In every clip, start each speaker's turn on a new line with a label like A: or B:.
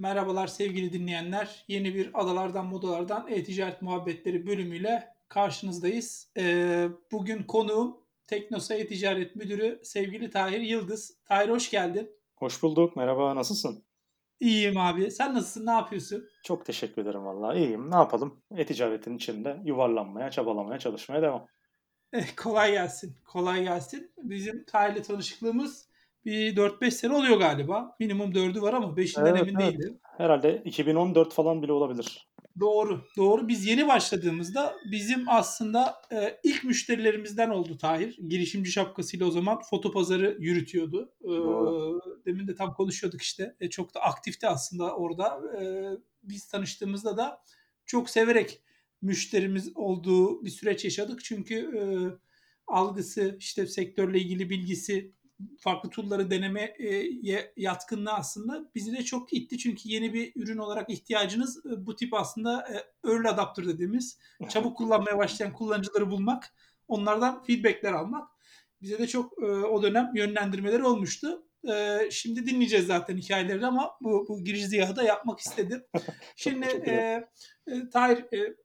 A: Merhabalar sevgili dinleyenler. Yeni bir Adalardan Modalardan E-Ticaret Muhabbetleri bölümüyle karşınızdayız. Ee, bugün konuğum Teknosa E-Ticaret Müdürü sevgili Tahir Yıldız. Tahir hoş geldin.
B: Hoş bulduk. Merhaba. Nasılsın?
A: İyiyim abi. Sen nasılsın? Ne yapıyorsun?
B: Çok teşekkür ederim vallahi. İyiyim. Ne yapalım? E-ticaretin içinde yuvarlanmaya, çabalamaya, çalışmaya devam.
A: Eh, kolay gelsin. Kolay gelsin. Bizim Tahir'le tanışıklığımız bir 4-5 sene oluyor galiba. Minimum 4'ü var ama 5'inden
B: Evet,
A: emin
B: evet.
A: değilim.
B: Herhalde 2014 falan bile olabilir.
A: Doğru, doğru. Biz yeni başladığımızda bizim aslında e, ilk müşterilerimizden oldu Tahir. Girişimci şapkasıyla o zaman foto pazarı yürütüyordu. E,
B: Doğru.
A: demin de tam konuşuyorduk işte. E, çok da aktifti aslında orada. E, biz tanıştığımızda da çok severek müşterimiz olduğu bir süreç yaşadık. Çünkü e, algısı, işte sektörle ilgili bilgisi, farklı tool'ları denemeye yatkınlığı aslında bizi de çok itti. Çünkü yeni bir ürün olarak ihtiyacınız e, bu tip aslında e, early adapter dediğimiz çabuk kullanmaya başlayan kullanıcıları bulmak, onlardan feedbackler almak. Bize de çok e, o dönem yönlendirmeler olmuştu. Şimdi dinleyeceğiz zaten hikayeleri ama bu, bu girizgahı da yapmak istedim. Şimdi e, Tahir e,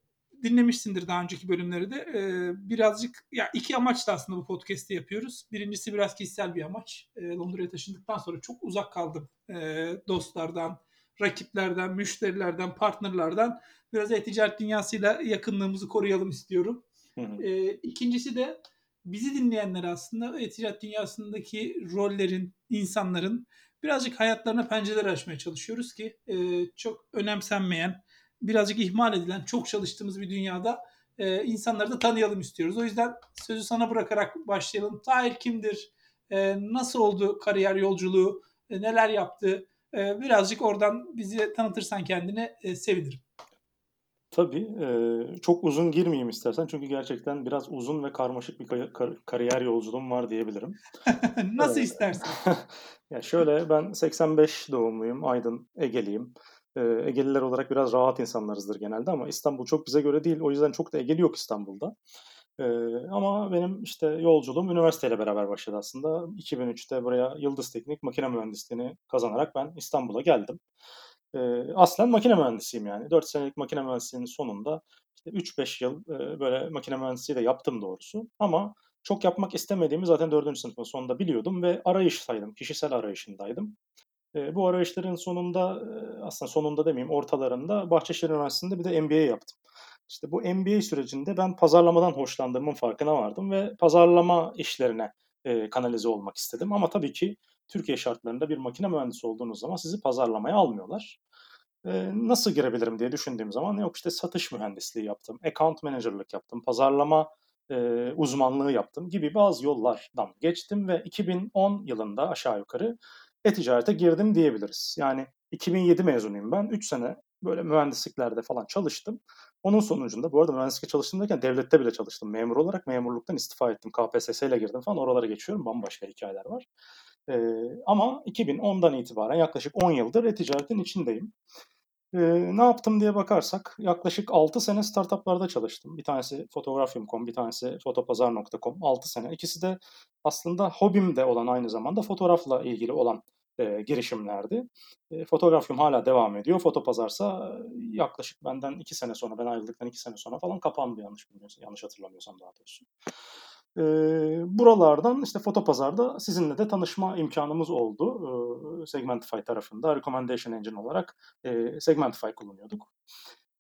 A: dinlemişsindir daha önceki bölümleri de. Ee, birazcık ya iki amaçla aslında bu podcast'i yapıyoruz. Birincisi biraz kişisel bir amaç. Ee, Londra'ya taşındıktan sonra çok uzak kaldım ee, dostlardan, rakiplerden, müşterilerden, partnerlerden. Biraz e-ticaret dünyasıyla yakınlığımızı koruyalım istiyorum. Ee, ikincisi de bizi dinleyenler aslında e-ticaret dünyasındaki rollerin, insanların birazcık hayatlarına pencereler açmaya çalışıyoruz ki e, çok önemsenmeyen, birazcık ihmal edilen, çok çalıştığımız bir dünyada e, insanları da tanıyalım istiyoruz. O yüzden sözü sana bırakarak başlayalım. Tahir kimdir? E, nasıl oldu kariyer yolculuğu? E, neler yaptı? E, birazcık oradan bizi tanıtırsan kendini e, sevinirim.
B: Tabii. E, çok uzun girmeyeyim istersen. Çünkü gerçekten biraz uzun ve karmaşık bir kar- kariyer yolculuğum var diyebilirim.
A: Nasıl istersen.
B: ya şöyle ben 85 doğumluyum. Aydın Egeliyim. Egeliler olarak biraz rahat insanlarızdır genelde ama İstanbul çok bize göre değil. O yüzden çok da Egeli yok İstanbul'da. ama benim işte yolculuğum üniversiteyle beraber başladı aslında. 2003'te buraya Yıldız Teknik makine mühendisliğini kazanarak ben İstanbul'a geldim. aslen makine mühendisiyim yani. 4 senelik makine mühendisliğinin sonunda işte 3-5 yıl böyle makine mühendisliği de yaptım doğrusu. Ama çok yapmak istemediğimi zaten 4. sınıfın sonunda biliyordum ve arayıştaydım, kişisel arayışındaydım. E, bu arayışların sonunda, e, aslında sonunda demeyeyim, ortalarında Bahçeşehir Üniversitesi'nde bir de MBA yaptım. İşte bu MBA sürecinde ben pazarlamadan hoşlandığımın farkına vardım ve pazarlama işlerine e, kanalize olmak istedim. Ama tabii ki Türkiye şartlarında bir makine mühendisi olduğunuz zaman sizi pazarlamaya almıyorlar. E, nasıl girebilirim diye düşündüğüm zaman yok işte satış mühendisliği yaptım, account manager'lık yaptım, pazarlama e, uzmanlığı yaptım gibi bazı yollardan geçtim ve 2010 yılında aşağı yukarı e-ticarete girdim diyebiliriz. Yani 2007 mezunuyum ben. 3 sene böyle mühendisliklerde falan çalıştım. Onun sonucunda bu arada mühendislikte çalıştım derken devlette bile çalıştım. Memur olarak memurluktan istifa ettim. KPSS ile girdim falan. Oralara geçiyorum. Bambaşka hikayeler var. Ee, ama 2010'dan itibaren yaklaşık 10 yıldır e-ticaretin içindeyim. Ee, ne yaptım diye bakarsak yaklaşık 6 sene startuplarda çalıştım. Bir tanesi Fotoğrafyum.com, bir tanesi Fotopazar.com. 6 sene. İkisi de aslında hobim de olan aynı zamanda fotoğrafla ilgili olan e, girişimlerdi. E, Fotoğrafyum hala devam ediyor. Fotopazarsa yaklaşık benden 2 sene sonra, ben ayrıldıktan 2 sene sonra falan kapandı yanlış bilmiyorsam, yanlış hatırlamıyorsam daha doğrusu. E, buralardan işte Fotopazar'da sizinle de tanışma imkanımız oldu. E, Segmentify tarafında Recommendation Engine olarak e, Segmentify kullanıyorduk.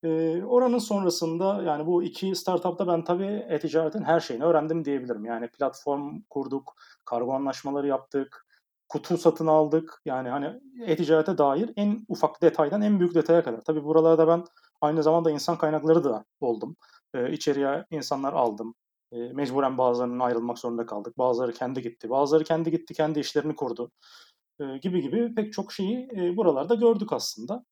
B: E, oranın sonrasında yani bu iki startupta ben tabii e-ticaretin her şeyini öğrendim diyebilirim. Yani platform kurduk, kargo anlaşmaları yaptık, kutu satın aldık. Yani hani e-ticarete dair en ufak detaydan en büyük detaya kadar. Tabii buralarda ben aynı zamanda insan kaynakları da oldum. E, içeriye insanlar aldım. E, mecburen bazılarının ayrılmak zorunda kaldık. Bazıları kendi gitti. Bazıları kendi gitti, kendi işlerini kurdu. E, gibi gibi pek çok şeyi e, buralarda gördük aslında.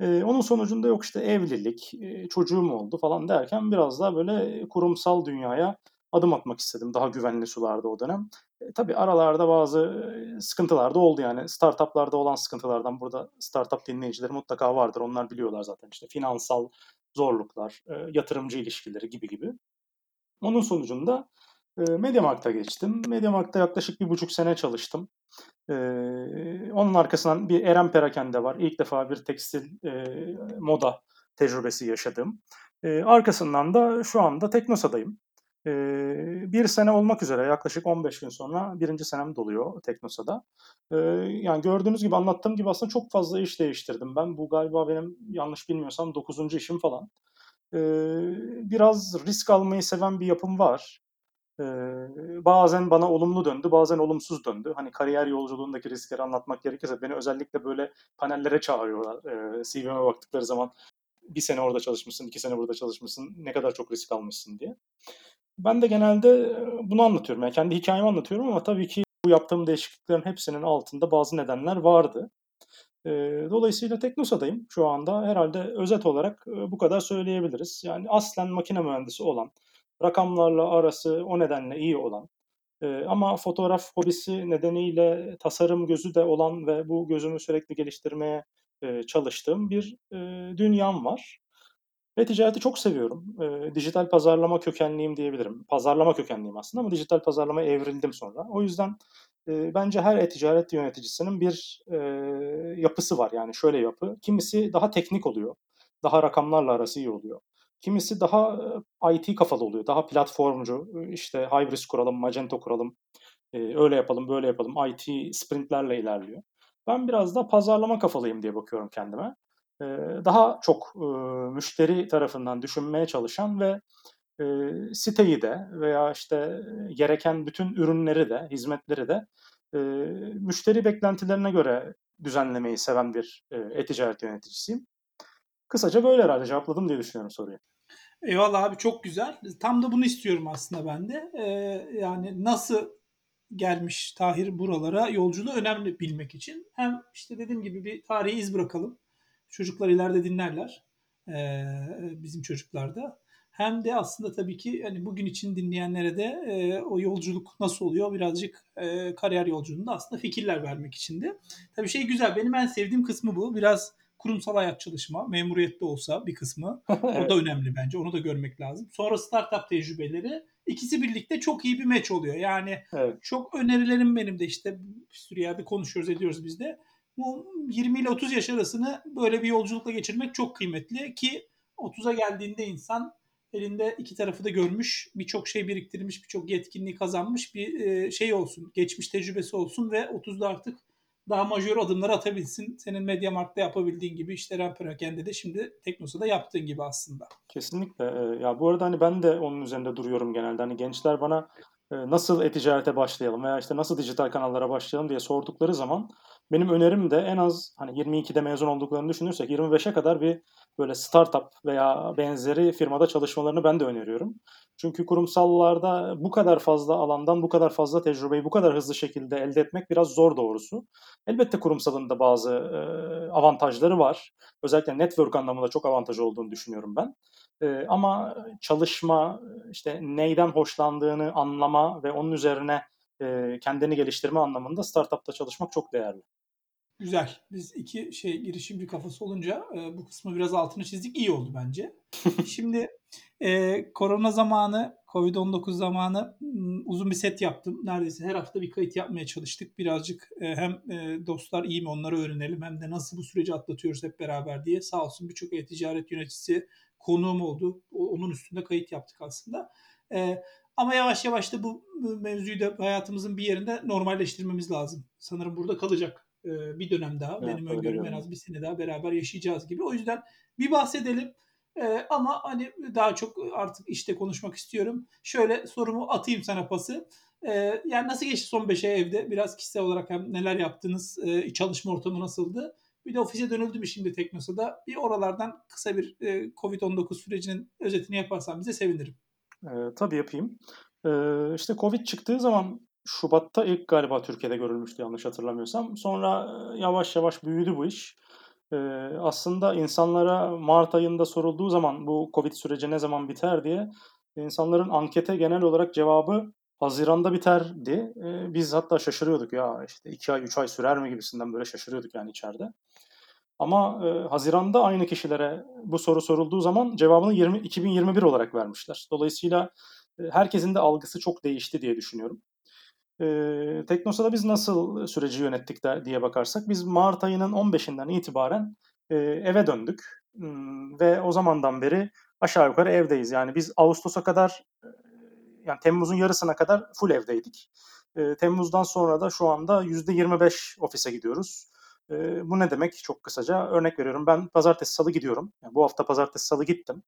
B: E, onun sonucunda yok işte evlilik, e, çocuğum oldu falan derken biraz daha böyle kurumsal dünyaya adım atmak istedim daha güvenli sularda o dönem. E, tabii aralarda bazı e, sıkıntılar da oldu yani startuplarda olan sıkıntılardan burada startup dinleyicileri mutlaka vardır. Onlar biliyorlar zaten işte finansal zorluklar, e, yatırımcı ilişkileri gibi gibi. Onun sonucunda e, Mediamarkt'a geçtim. Mediamarkt'ta yaklaşık bir buçuk sene çalıştım. Ee, onun arkasından bir Eren Perakende var. İlk defa bir tekstil e, moda tecrübesi yaşadığım. E, arkasından da şu anda Teknosa'dayım. E, bir sene olmak üzere yaklaşık 15 gün sonra birinci senem doluyor Teknosa'da. E, yani gördüğünüz gibi anlattığım gibi aslında çok fazla iş değiştirdim. Ben bu galiba benim yanlış bilmiyorsam 9. işim falan. E, biraz risk almayı seven bir yapım var. Bazen bana olumlu döndü, bazen olumsuz döndü. Hani kariyer yolculuğundaki riskleri anlatmak gerekirse beni özellikle böyle panellere çağırıyorlar. Ee, CV'me baktıkları zaman bir sene orada çalışmışsın, iki sene burada çalışmışsın, ne kadar çok risk almışsın diye. Ben de genelde bunu anlatıyorum. Yani kendi hikayemi anlatıyorum ama tabii ki bu yaptığım değişikliklerin hepsinin altında bazı nedenler vardı. Dolayısıyla Teknosa'dayım şu anda. Herhalde özet olarak bu kadar söyleyebiliriz. Yani aslen makine mühendisi olan, rakamlarla arası o nedenle iyi olan ama fotoğraf hobisi nedeniyle tasarım gözü de olan ve bu gözümü sürekli geliştirmeye çalıştığım bir dünyam var. Ve ticareti çok seviyorum. dijital pazarlama kökenliyim diyebilirim. Pazarlama kökenliyim aslında ama dijital pazarlamaya evrildim sonra. O yüzden bence her e-ticaret yöneticisinin bir yapısı var. Yani şöyle yapı. Kimisi daha teknik oluyor. Daha rakamlarla arası iyi oluyor. Kimisi daha IT kafalı oluyor. Daha platformcu. İşte Hybris kuralım, Magento kuralım. Öyle yapalım, böyle yapalım. IT sprintlerle ilerliyor. Ben biraz da pazarlama kafalıyım diye bakıyorum kendime. Daha çok müşteri tarafından düşünmeye çalışan ve siteyi de veya işte gereken bütün ürünleri de, hizmetleri de müşteri beklentilerine göre düzenlemeyi seven bir e-ticaret yöneticisiyim. Kısaca böyle herhalde cevapladım diye düşünüyorum soruyu.
A: Eyvallah abi çok güzel. Tam da bunu istiyorum aslında ben de. Ee, yani nasıl gelmiş Tahir buralara yolculuğu önemli bilmek için. Hem işte dediğim gibi bir tarihi iz bırakalım. Çocuklar ileride dinlerler. Ee, bizim çocuklar da. Hem de aslında tabii ki hani bugün için dinleyenlere de e, o yolculuk nasıl oluyor birazcık e, kariyer yolculuğunda aslında fikirler vermek için de. Tabii şey güzel benim en sevdiğim kısmı bu. Biraz kurumsal hayat çalışma, memuriyette olsa bir kısmı. O da önemli bence. Onu da görmek lazım. Sonra startup tecrübeleri. ikisi birlikte çok iyi bir meç oluyor. Yani evet. çok önerilerim benim de işte bir sürü yerde konuşuyoruz ediyoruz biz de. Bu 20 ile 30 yaş arasını böyle bir yolculukla geçirmek çok kıymetli ki 30'a geldiğinde insan elinde iki tarafı da görmüş, birçok şey biriktirmiş, birçok yetkinliği kazanmış bir şey olsun, geçmiş tecrübesi olsun ve 30'da artık daha majör adımlar atabilsin. Senin Mediamarkt'ta yapabildiğin gibi işte Remperakende de şimdi Teknosa'da yaptığın gibi aslında.
B: Kesinlikle. Ya bu arada hani ben de onun üzerinde duruyorum genelde. Hani gençler bana nasıl e-ticarete başlayalım veya işte nasıl dijital kanallara başlayalım diye sordukları zaman benim önerim de en az hani 22'de mezun olduklarını düşünürsek 25'e kadar bir böyle startup veya benzeri firmada çalışmalarını ben de öneriyorum. Çünkü kurumsallarda bu kadar fazla alandan bu kadar fazla tecrübeyi bu kadar hızlı şekilde elde etmek biraz zor doğrusu. Elbette kurumsalın da bazı e, avantajları var. Özellikle network anlamında çok avantaj olduğunu düşünüyorum ben. E, ama çalışma, işte neyden hoşlandığını anlama ve onun üzerine kendini geliştirme anlamında startupta çalışmak çok değerli.
A: Güzel. Biz iki şey girişimci kafası olunca e, bu kısmı biraz altını çizdik. İyi oldu bence. Şimdi e, korona zamanı, Covid-19 zamanı uzun bir set yaptım. Neredeyse her hafta bir kayıt yapmaya çalıştık. Birazcık e, hem e, dostlar iyi mi onları öğrenelim hem de nasıl bu süreci atlatıyoruz hep beraber diye. Sağ olsun birçok e-ticaret yöneticisi konuğum oldu. O, onun üstünde kayıt yaptık aslında. E, ama yavaş yavaş da bu, bu mevzuyu da hayatımızın bir yerinde normalleştirmemiz lazım. Sanırım burada kalacak bir dönem daha. Evet, Benim öngörüm en az bir sene daha beraber yaşayacağız gibi. O yüzden bir bahsedelim. Ee, ama hani daha çok artık işte konuşmak istiyorum. Şöyle sorumu atayım sana pası. Ee, yani nasıl geçti son 5 ay evde? Biraz kişisel olarak hem neler yaptınız? E, çalışma ortamı nasıldı? Bir de ofise dönüldü mü şimdi Teknosa'da? Bir oralardan kısa bir e, Covid-19 sürecinin özetini yaparsan bize sevinirim.
B: E, tabii yapayım. E, işte Covid çıktığı zaman Şubat'ta ilk galiba Türkiye'de görülmüştü yanlış hatırlamıyorsam. Sonra yavaş yavaş büyüdü bu iş. Ee, aslında insanlara Mart ayında sorulduğu zaman bu Covid süreci ne zaman biter diye insanların ankete genel olarak cevabı Haziran'da biterdi. Ee, biz hatta şaşırıyorduk ya işte 2 ay 3 ay sürer mi gibisinden böyle şaşırıyorduk yani içeride. Ama e, Haziran'da aynı kişilere bu soru sorulduğu zaman cevabını 20, 2021 olarak vermişler. Dolayısıyla herkesin de algısı çok değişti diye düşünüyorum. E, Teknosa'da biz nasıl süreci yönettik de, diye bakarsak biz Mart ayının 15'inden itibaren e, eve döndük. Hmm, ve o zamandan beri aşağı yukarı evdeyiz. Yani biz Ağustos'a kadar yani Temmuz'un yarısına kadar full evdeydik. E, Temmuz'dan sonra da şu anda %25 ofise gidiyoruz. E, bu ne demek? Çok kısaca örnek veriyorum. Ben pazartesi salı gidiyorum. Yani bu hafta pazartesi salı gittim.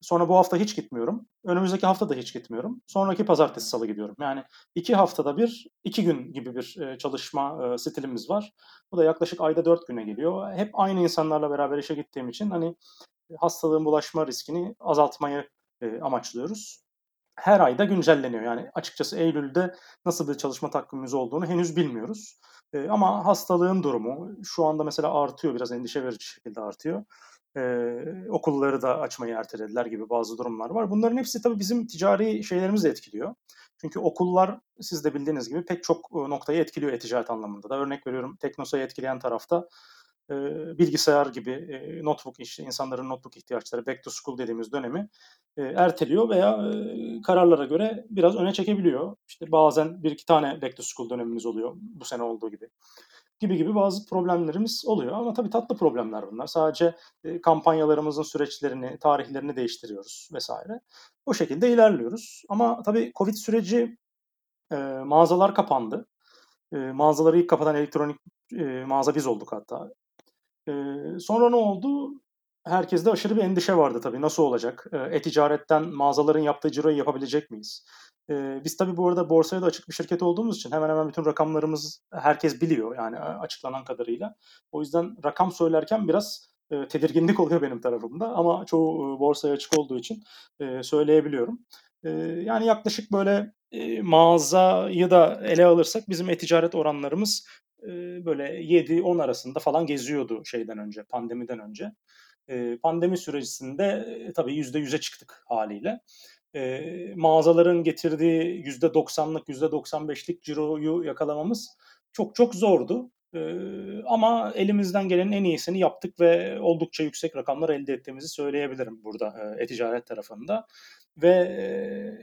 B: Sonra bu hafta hiç gitmiyorum. Önümüzdeki hafta da hiç gitmiyorum. Sonraki pazartesi salı gidiyorum. Yani iki haftada bir, iki gün gibi bir e, çalışma e, stilimiz var. Bu da yaklaşık ayda dört güne geliyor. Hep aynı insanlarla beraber işe gittiğim için hani hastalığın bulaşma riskini azaltmayı e, amaçlıyoruz. Her ayda güncelleniyor. Yani açıkçası Eylül'de nasıl bir çalışma takvimimiz olduğunu henüz bilmiyoruz. ama hastalığın durumu şu anda mesela artıyor, biraz endişe verici şekilde artıyor e, okulları da açmayı ertelediler gibi bazı durumlar var. Bunların hepsi tabii bizim ticari şeylerimizi etkiliyor. Çünkü okullar siz de bildiğiniz gibi pek çok noktayı etkiliyor e-ticaret anlamında da. Örnek veriyorum Teknosa'yı etkileyen tarafta e, bilgisayar gibi e, notebook işte insanların notebook ihtiyaçları back to school dediğimiz dönemi e, erteliyor veya e, kararlara göre biraz öne çekebiliyor. İşte bazen bir iki tane back to school dönemimiz oluyor bu sene olduğu gibi gibi gibi bazı problemlerimiz oluyor. Ama tabii tatlı problemler bunlar. Sadece e, kampanyalarımızın süreçlerini, tarihlerini değiştiriyoruz vesaire. O şekilde ilerliyoruz. Ama tabii Covid süreci e, mağazalar kapandı. E, mağazaları ilk kapatan elektronik mağaza biz olduk hatta. Sonra ne oldu? Herkeste aşırı bir endişe vardı tabii. Nasıl olacak? E-ticaretten mağazaların yaptığı ciroyu yapabilecek miyiz? E, biz tabii bu arada borsaya da açık bir şirket olduğumuz için hemen hemen bütün rakamlarımız herkes biliyor yani açıklanan kadarıyla. O yüzden rakam söylerken biraz e, tedirginlik oluyor benim tarafımda ama çoğu e, borsaya açık olduğu için e, söyleyebiliyorum. E, yani yaklaşık böyle e, mağazayı da ele alırsak bizim e-ticaret oranlarımız böyle 7-10 arasında falan geziyordu şeyden önce, pandemiden önce. Pandemi sürecinde e, tabii %100'e çıktık haliyle e, mağazaların getirdiği %90'lık, %95'lik ciroyu yakalamamız çok çok zordu. E, ama elimizden gelenin en iyisini yaptık ve oldukça yüksek rakamlar elde ettiğimizi söyleyebilirim burada e-ticaret tarafında. Ve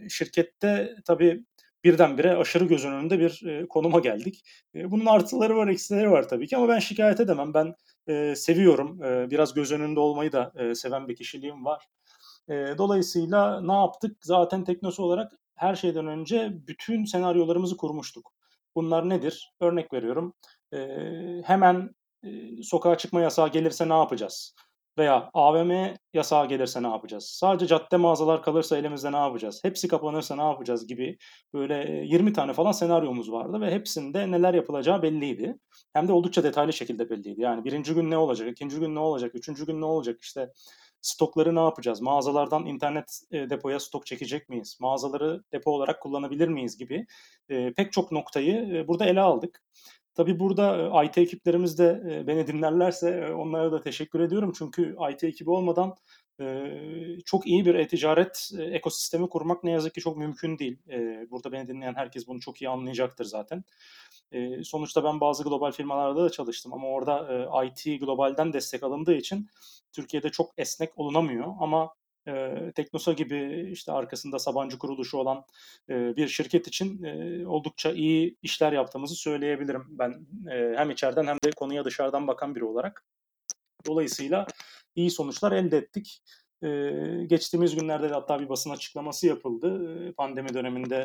B: e, şirkette tabii birdenbire aşırı göz önünde bir e, konuma geldik. E, bunun artıları var, eksileri var tabii ki ama ben şikayet edemem. Ben e, seviyorum. E, biraz göz önünde olmayı da e, seven bir kişiliğim var. E, dolayısıyla ne yaptık? Zaten teknosu olarak her şeyden önce bütün senaryolarımızı kurmuştuk. Bunlar nedir? Örnek veriyorum. E, hemen e, sokağa çıkma yasağı gelirse ne yapacağız? Veya AVM yasağı gelirse ne yapacağız? Sadece cadde mağazalar kalırsa elimizde ne yapacağız? Hepsi kapanırsa ne yapacağız gibi böyle 20 tane falan senaryomuz vardı ve hepsinde neler yapılacağı belliydi. Hem de oldukça detaylı şekilde belliydi. Yani birinci gün ne olacak, ikinci gün ne olacak, üçüncü gün ne olacak işte Stokları ne yapacağız? Mağazalardan internet e, depoya stok çekecek miyiz? Mağazaları depo olarak kullanabilir miyiz gibi e, pek çok noktayı e, burada ele aldık. Tabii burada IT ekiplerimiz de beni dinlerlerse onlara da teşekkür ediyorum. Çünkü IT ekibi olmadan çok iyi bir e-ticaret ekosistemi kurmak ne yazık ki çok mümkün değil. Burada beni dinleyen herkes bunu çok iyi anlayacaktır zaten. Sonuçta ben bazı global firmalarda da çalıştım ama orada IT globalden destek alındığı için Türkiye'de çok esnek olunamıyor ama e, Teknosa gibi işte arkasında Sabancı kuruluşu olan e, bir şirket için e, oldukça iyi işler yaptığımızı söyleyebilirim ben e, hem içeriden hem de konuya dışarıdan bakan biri olarak. Dolayısıyla iyi sonuçlar elde ettik. Ee, geçtiğimiz günlerde de hatta bir basın açıklaması yapıldı. Ee, pandemi döneminde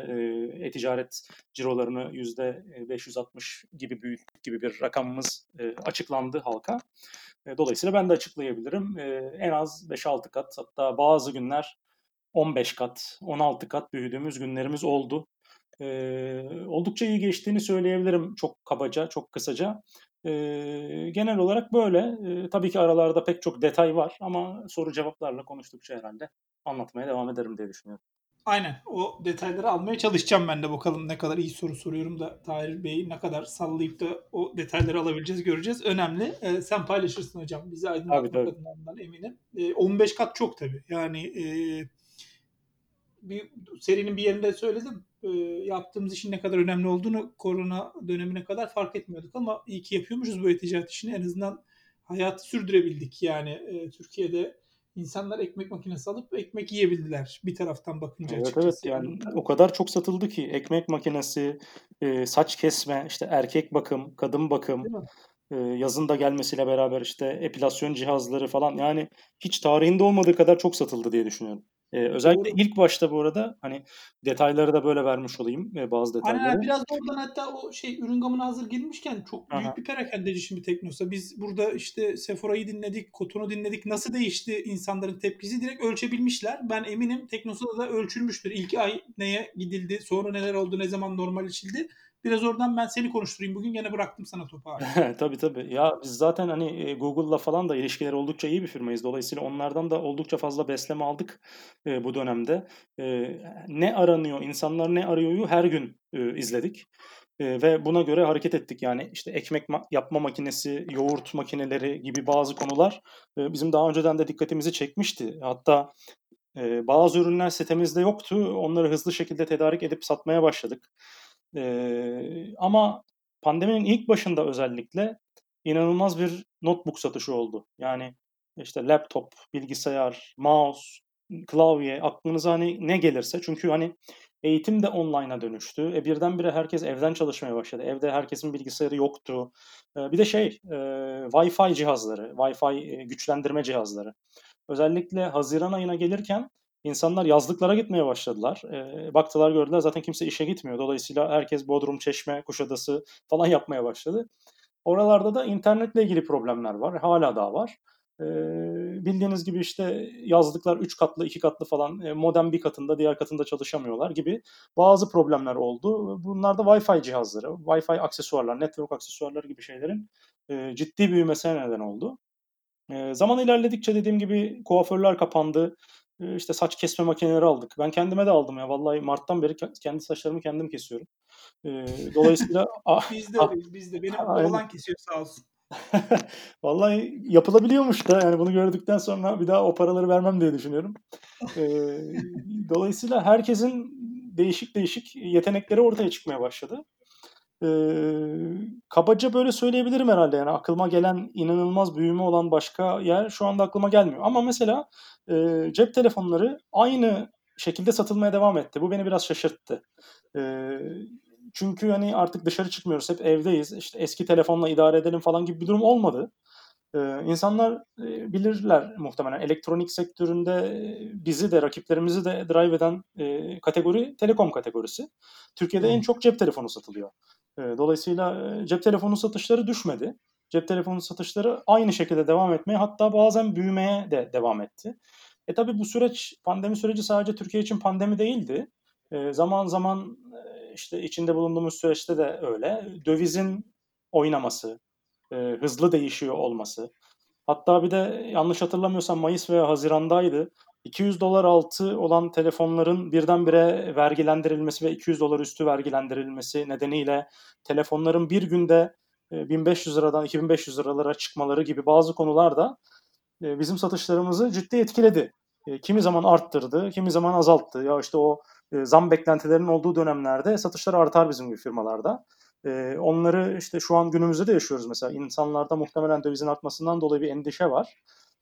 B: e, e-ticaret cirolarını %560 gibi büyük gibi bir rakamımız e, açıklandı halka. E, dolayısıyla ben de açıklayabilirim. E, en az 5-6 kat hatta bazı günler 15 kat, 16 kat büyüdüğümüz günlerimiz oldu. E, oldukça iyi geçtiğini söyleyebilirim çok kabaca, çok kısaca. Genel olarak böyle. Tabii ki aralarda pek çok detay var ama soru cevaplarla konuştukça herhalde anlatmaya devam ederim diye düşünüyorum.
A: Aynen. O detayları almaya çalışacağım ben de bakalım ne kadar iyi soru soruyorum da Tahir Bey ne kadar sallayıp da o detayları alabileceğiz göreceğiz. Önemli. Ee, sen paylaşırsın hocam. Bizi aydınlatmak adına eminim. Ee, 15 kat çok tabii. Yani e, bir serinin bir yerinde söyledim. E, yaptığımız işin ne kadar önemli olduğunu korona dönemine kadar fark etmiyorduk ama iyi ki yapıyormuşuz bu ticaret işini. En azından hayatı sürdürebildik. Yani e, Türkiye'de İnsanlar ekmek makinesi alıp ekmek yiyebildiler bir taraftan bakınca
B: Evet
A: açıkçası.
B: evet yani o kadar çok satıldı ki ekmek makinesi, e, saç kesme, işte erkek bakım, kadın bakım, e, yazın da gelmesiyle beraber işte epilasyon cihazları falan yani hiç tarihinde olmadığı kadar çok satıldı diye düşünüyorum. E, özellikle
A: Doğru.
B: ilk başta bu arada hani detayları da böyle vermiş olayım e, bazı detayları.
A: aynen. biraz da oradan hatta o şey ürün gamına hazır gelmişken çok
B: Aha.
A: büyük bir perakendeci şimdi Teknosa. Biz burada işte Sephora'yı dinledik, Koton'u dinledik. Nasıl değişti insanların tepkisi direkt ölçebilmişler. Ben eminim Teknosa'da da ölçülmüştür. İlk ay neye gidildi, sonra neler oldu, ne zaman normalleşildi. Biraz oradan ben seni konuşturayım. Bugün gene bıraktım sana topu abi.
B: Tabii tabii. Ya biz zaten hani e, Google'la falan da ilişkileri oldukça iyi bir firmayız. Dolayısıyla onlardan da oldukça fazla besleme aldık e, bu dönemde. E, ne aranıyor, insanlar ne arıyoryu her gün e, izledik. E, ve buna göre hareket ettik. Yani işte ekmek ma- yapma makinesi, yoğurt makineleri gibi bazı konular e, bizim daha önceden de dikkatimizi çekmişti. Hatta e, bazı ürünler sitemizde yoktu. Onları hızlı şekilde tedarik edip satmaya başladık. E, ama pandeminin ilk başında özellikle inanılmaz bir notebook satışı oldu. Yani işte laptop, bilgisayar, mouse, klavye, aklınıza hani ne gelirse. Çünkü hani eğitim de online'a dönüştü. E birdenbire herkes evden çalışmaya başladı. Evde herkesin bilgisayarı yoktu. E, bir de şey, e, Wi-Fi cihazları, Wi-Fi güçlendirme cihazları. Özellikle Haziran ayına gelirken insanlar yazlıklara gitmeye başladılar. E, baktılar gördüler zaten kimse işe gitmiyor. Dolayısıyla herkes Bodrum, Çeşme, Kuşadası falan yapmaya başladı. Oralarda da internetle ilgili problemler var. Hala daha var. E, bildiğiniz gibi işte yazlıklar 3 katlı, 2 katlı falan e, modem bir katında, diğer katında çalışamıyorlar gibi bazı problemler oldu. Bunlar da Wi-Fi cihazları, Wi-Fi aksesuarlar, network aksesuarları gibi şeylerin e, ciddi büyümesine neden oldu. E, zaman ilerledikçe dediğim gibi kuaförler kapandı. E, işte saç kesme makineleri aldık. Ben kendime de aldım ya. Vallahi Mart'tan beri kendi saçlarımı kendim kesiyorum. E, dolayısıyla
A: biz de öyleyiz, biz de. Benim oğlan kesiyor sağ olsun.
B: Vallahi yapılabiliyormuş da yani bunu gördükten sonra bir daha o paraları vermem diye düşünüyorum. E, dolayısıyla herkesin değişik değişik yetenekleri ortaya çıkmaya başladı. E, kabaca böyle söyleyebilirim herhalde yani aklıma gelen inanılmaz büyüme olan başka yer şu anda aklıma gelmiyor. Ama mesela e, cep telefonları aynı şekilde satılmaya devam etti. Bu beni biraz şaşırttı. E, çünkü hani artık dışarı çıkmıyoruz, hep evdeyiz. İşte eski telefonla idare edelim falan gibi bir durum olmadı. Ee, insanlar e, bilirler muhtemelen elektronik sektöründe bizi de rakiplerimizi de drive eden e, kategori telekom kategorisi. Türkiye'de en çok cep telefonu satılıyor. E, dolayısıyla e, cep telefonu satışları düşmedi. Cep telefonu satışları aynı şekilde devam etmeye hatta bazen büyümeye de devam etti. E tabi bu süreç pandemi süreci sadece Türkiye için pandemi değildi. E, zaman zaman e, işte içinde bulunduğumuz süreçte de öyle. Dövizin oynaması, e, hızlı değişiyor olması. Hatta bir de yanlış hatırlamıyorsam Mayıs veya Haziran'daydı. 200 dolar altı olan telefonların birdenbire vergilendirilmesi ve 200 dolar üstü vergilendirilmesi nedeniyle telefonların bir günde 1500 liradan 2500 liralara çıkmaları gibi bazı konular da bizim satışlarımızı ciddi etkiledi. Kimi zaman arttırdı, kimi zaman azalttı. Ya işte o zam beklentilerinin olduğu dönemlerde satışlar artar bizim gibi firmalarda. Onları işte şu an günümüzde de yaşıyoruz mesela. İnsanlarda muhtemelen dövizin artmasından dolayı bir endişe var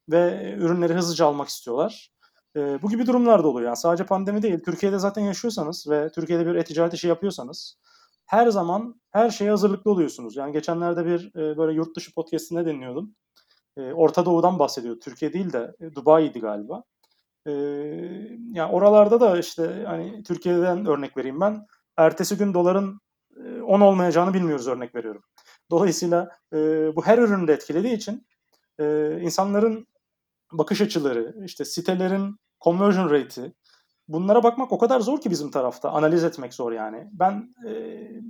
B: ve ürünleri hızlıca almak istiyorlar. Bu gibi durumlar da oluyor. Yani sadece pandemi değil. Türkiye'de zaten yaşıyorsanız ve Türkiye'de bir e-ticaret işi yapıyorsanız her zaman her şeye hazırlıklı oluyorsunuz. Yani geçenlerde bir böyle yurt dışı podcastinde dinliyordum. Orta Doğu'dan bahsediyor. Türkiye değil de Dubai'ydi galiba. Yani oralarda da işte hani Türkiye'den örnek vereyim ben. Ertesi gün doların 10 olmayacağını bilmiyoruz örnek veriyorum. Dolayısıyla bu her üründe etkilediği için insanların bakış açıları, işte sitelerin conversion rate'i, bunlara bakmak o kadar zor ki bizim tarafta. Analiz etmek zor yani. Ben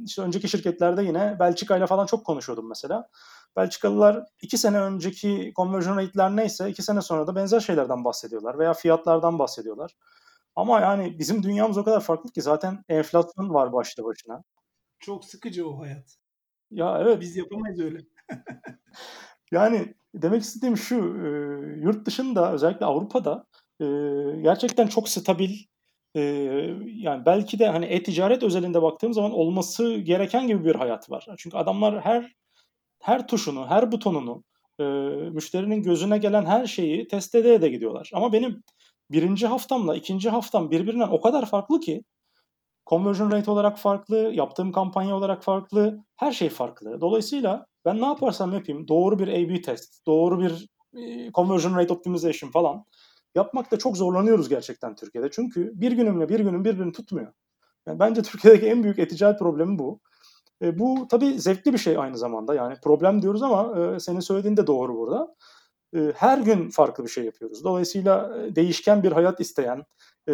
B: işte önceki şirketlerde yine Belçika ile falan çok konuşuyordum mesela. Belçikalılar iki sene önceki conversion rate'ler neyse iki sene sonra da benzer şeylerden bahsediyorlar veya fiyatlardan bahsediyorlar. Ama yani bizim dünyamız o kadar farklı ki zaten enflasyon var başlı başına.
A: Çok sıkıcı o hayat.
B: Ya evet.
A: Biz yapamayız öyle.
B: yani demek istediğim şu, e, yurt dışında özellikle Avrupa'da e, gerçekten çok stabil e, yani belki de hani e-ticaret özelinde baktığım zaman olması gereken gibi bir hayat var. Çünkü adamlar her her tuşunu, her butonunu e, müşterinin gözüne gelen her şeyi test ede de gidiyorlar. Ama benim birinci haftamla ikinci haftam birbirinden o kadar farklı ki conversion rate olarak farklı, yaptığım kampanya olarak farklı, her şey farklı. Dolayısıyla ben ne yaparsam yapayım doğru bir A-B test, doğru bir e, conversion rate optimization falan yapmakta çok zorlanıyoruz gerçekten Türkiye'de. Çünkü bir günümle bir günün birbirini tutmuyor. Yani bence Türkiye'deki en büyük etical problemi bu. E, bu tabii zevkli bir şey aynı zamanda. Yani problem diyoruz ama e, senin söylediğin de doğru burada. E, her gün farklı bir şey yapıyoruz. Dolayısıyla e, değişken bir hayat isteyen, e,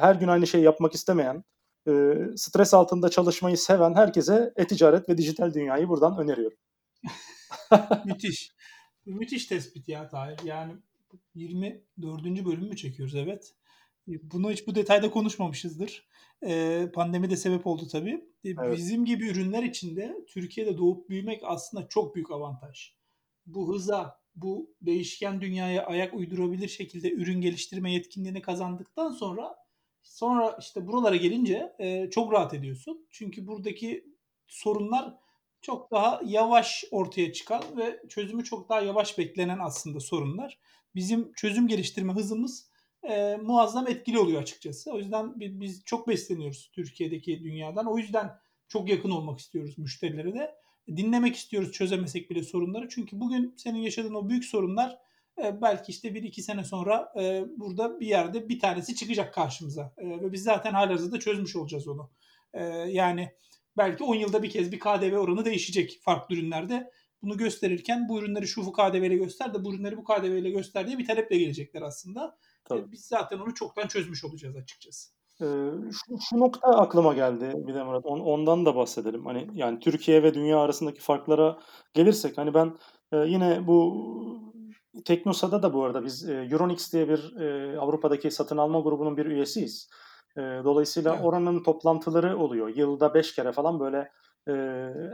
B: her gün aynı şeyi yapmak istemeyen, e, stres altında çalışmayı seven herkese e-ticaret ve dijital dünyayı buradan öneriyorum.
A: Müthiş. Müthiş tespit ya Tahir. Yani 24. bölüm mü çekiyoruz evet. Bunu hiç bu detayda konuşmamışızdır. Ee, pandemi de sebep oldu tabii. Ee,
B: Evet.
A: Bizim gibi ürünler içinde Türkiye'de doğup büyümek aslında çok büyük avantaj. Bu hıza, bu değişken dünyaya ayak uydurabilir şekilde ürün geliştirme yetkinliğini kazandıktan sonra sonra işte buralara gelince e, çok rahat ediyorsun. Çünkü buradaki sorunlar çok daha yavaş ortaya çıkan ve çözümü çok daha yavaş beklenen aslında sorunlar. Bizim çözüm geliştirme hızımız e, muazzam etkili oluyor açıkçası. O yüzden bi- biz çok besleniyoruz Türkiye'deki dünyadan. O yüzden çok yakın olmak istiyoruz müşterilere de. Dinlemek istiyoruz çözemesek bile sorunları. Çünkü bugün senin yaşadığın o büyük sorunlar e, belki işte bir iki sene sonra e, burada bir yerde bir tanesi çıkacak karşımıza. E, ve biz zaten halihazırda çözmüş olacağız onu. E, yani belki 10 yılda bir kez bir KDV oranı değişecek farklı ürünlerde. Bunu gösterirken bu ürünleri şu KDV ile göster de bu ürünleri bu KDV ile göster diye bir taleple gelecekler aslında.
B: Tabii.
A: E, biz zaten onu çoktan çözmüş olacağız açıkçası.
B: Ee, şu, şu nokta aklıma geldi bir de Murat. On- ondan da bahsedelim. Hani yani Türkiye ve dünya arasındaki farklara gelirsek hani ben e, yine bu Teknosa'da da bu arada biz e, Euronix diye bir e, Avrupa'daki satın alma grubunun bir üyesiyiz. E, dolayısıyla
A: Evet.
B: oranın toplantıları oluyor. Yılda beş kere falan böyle e,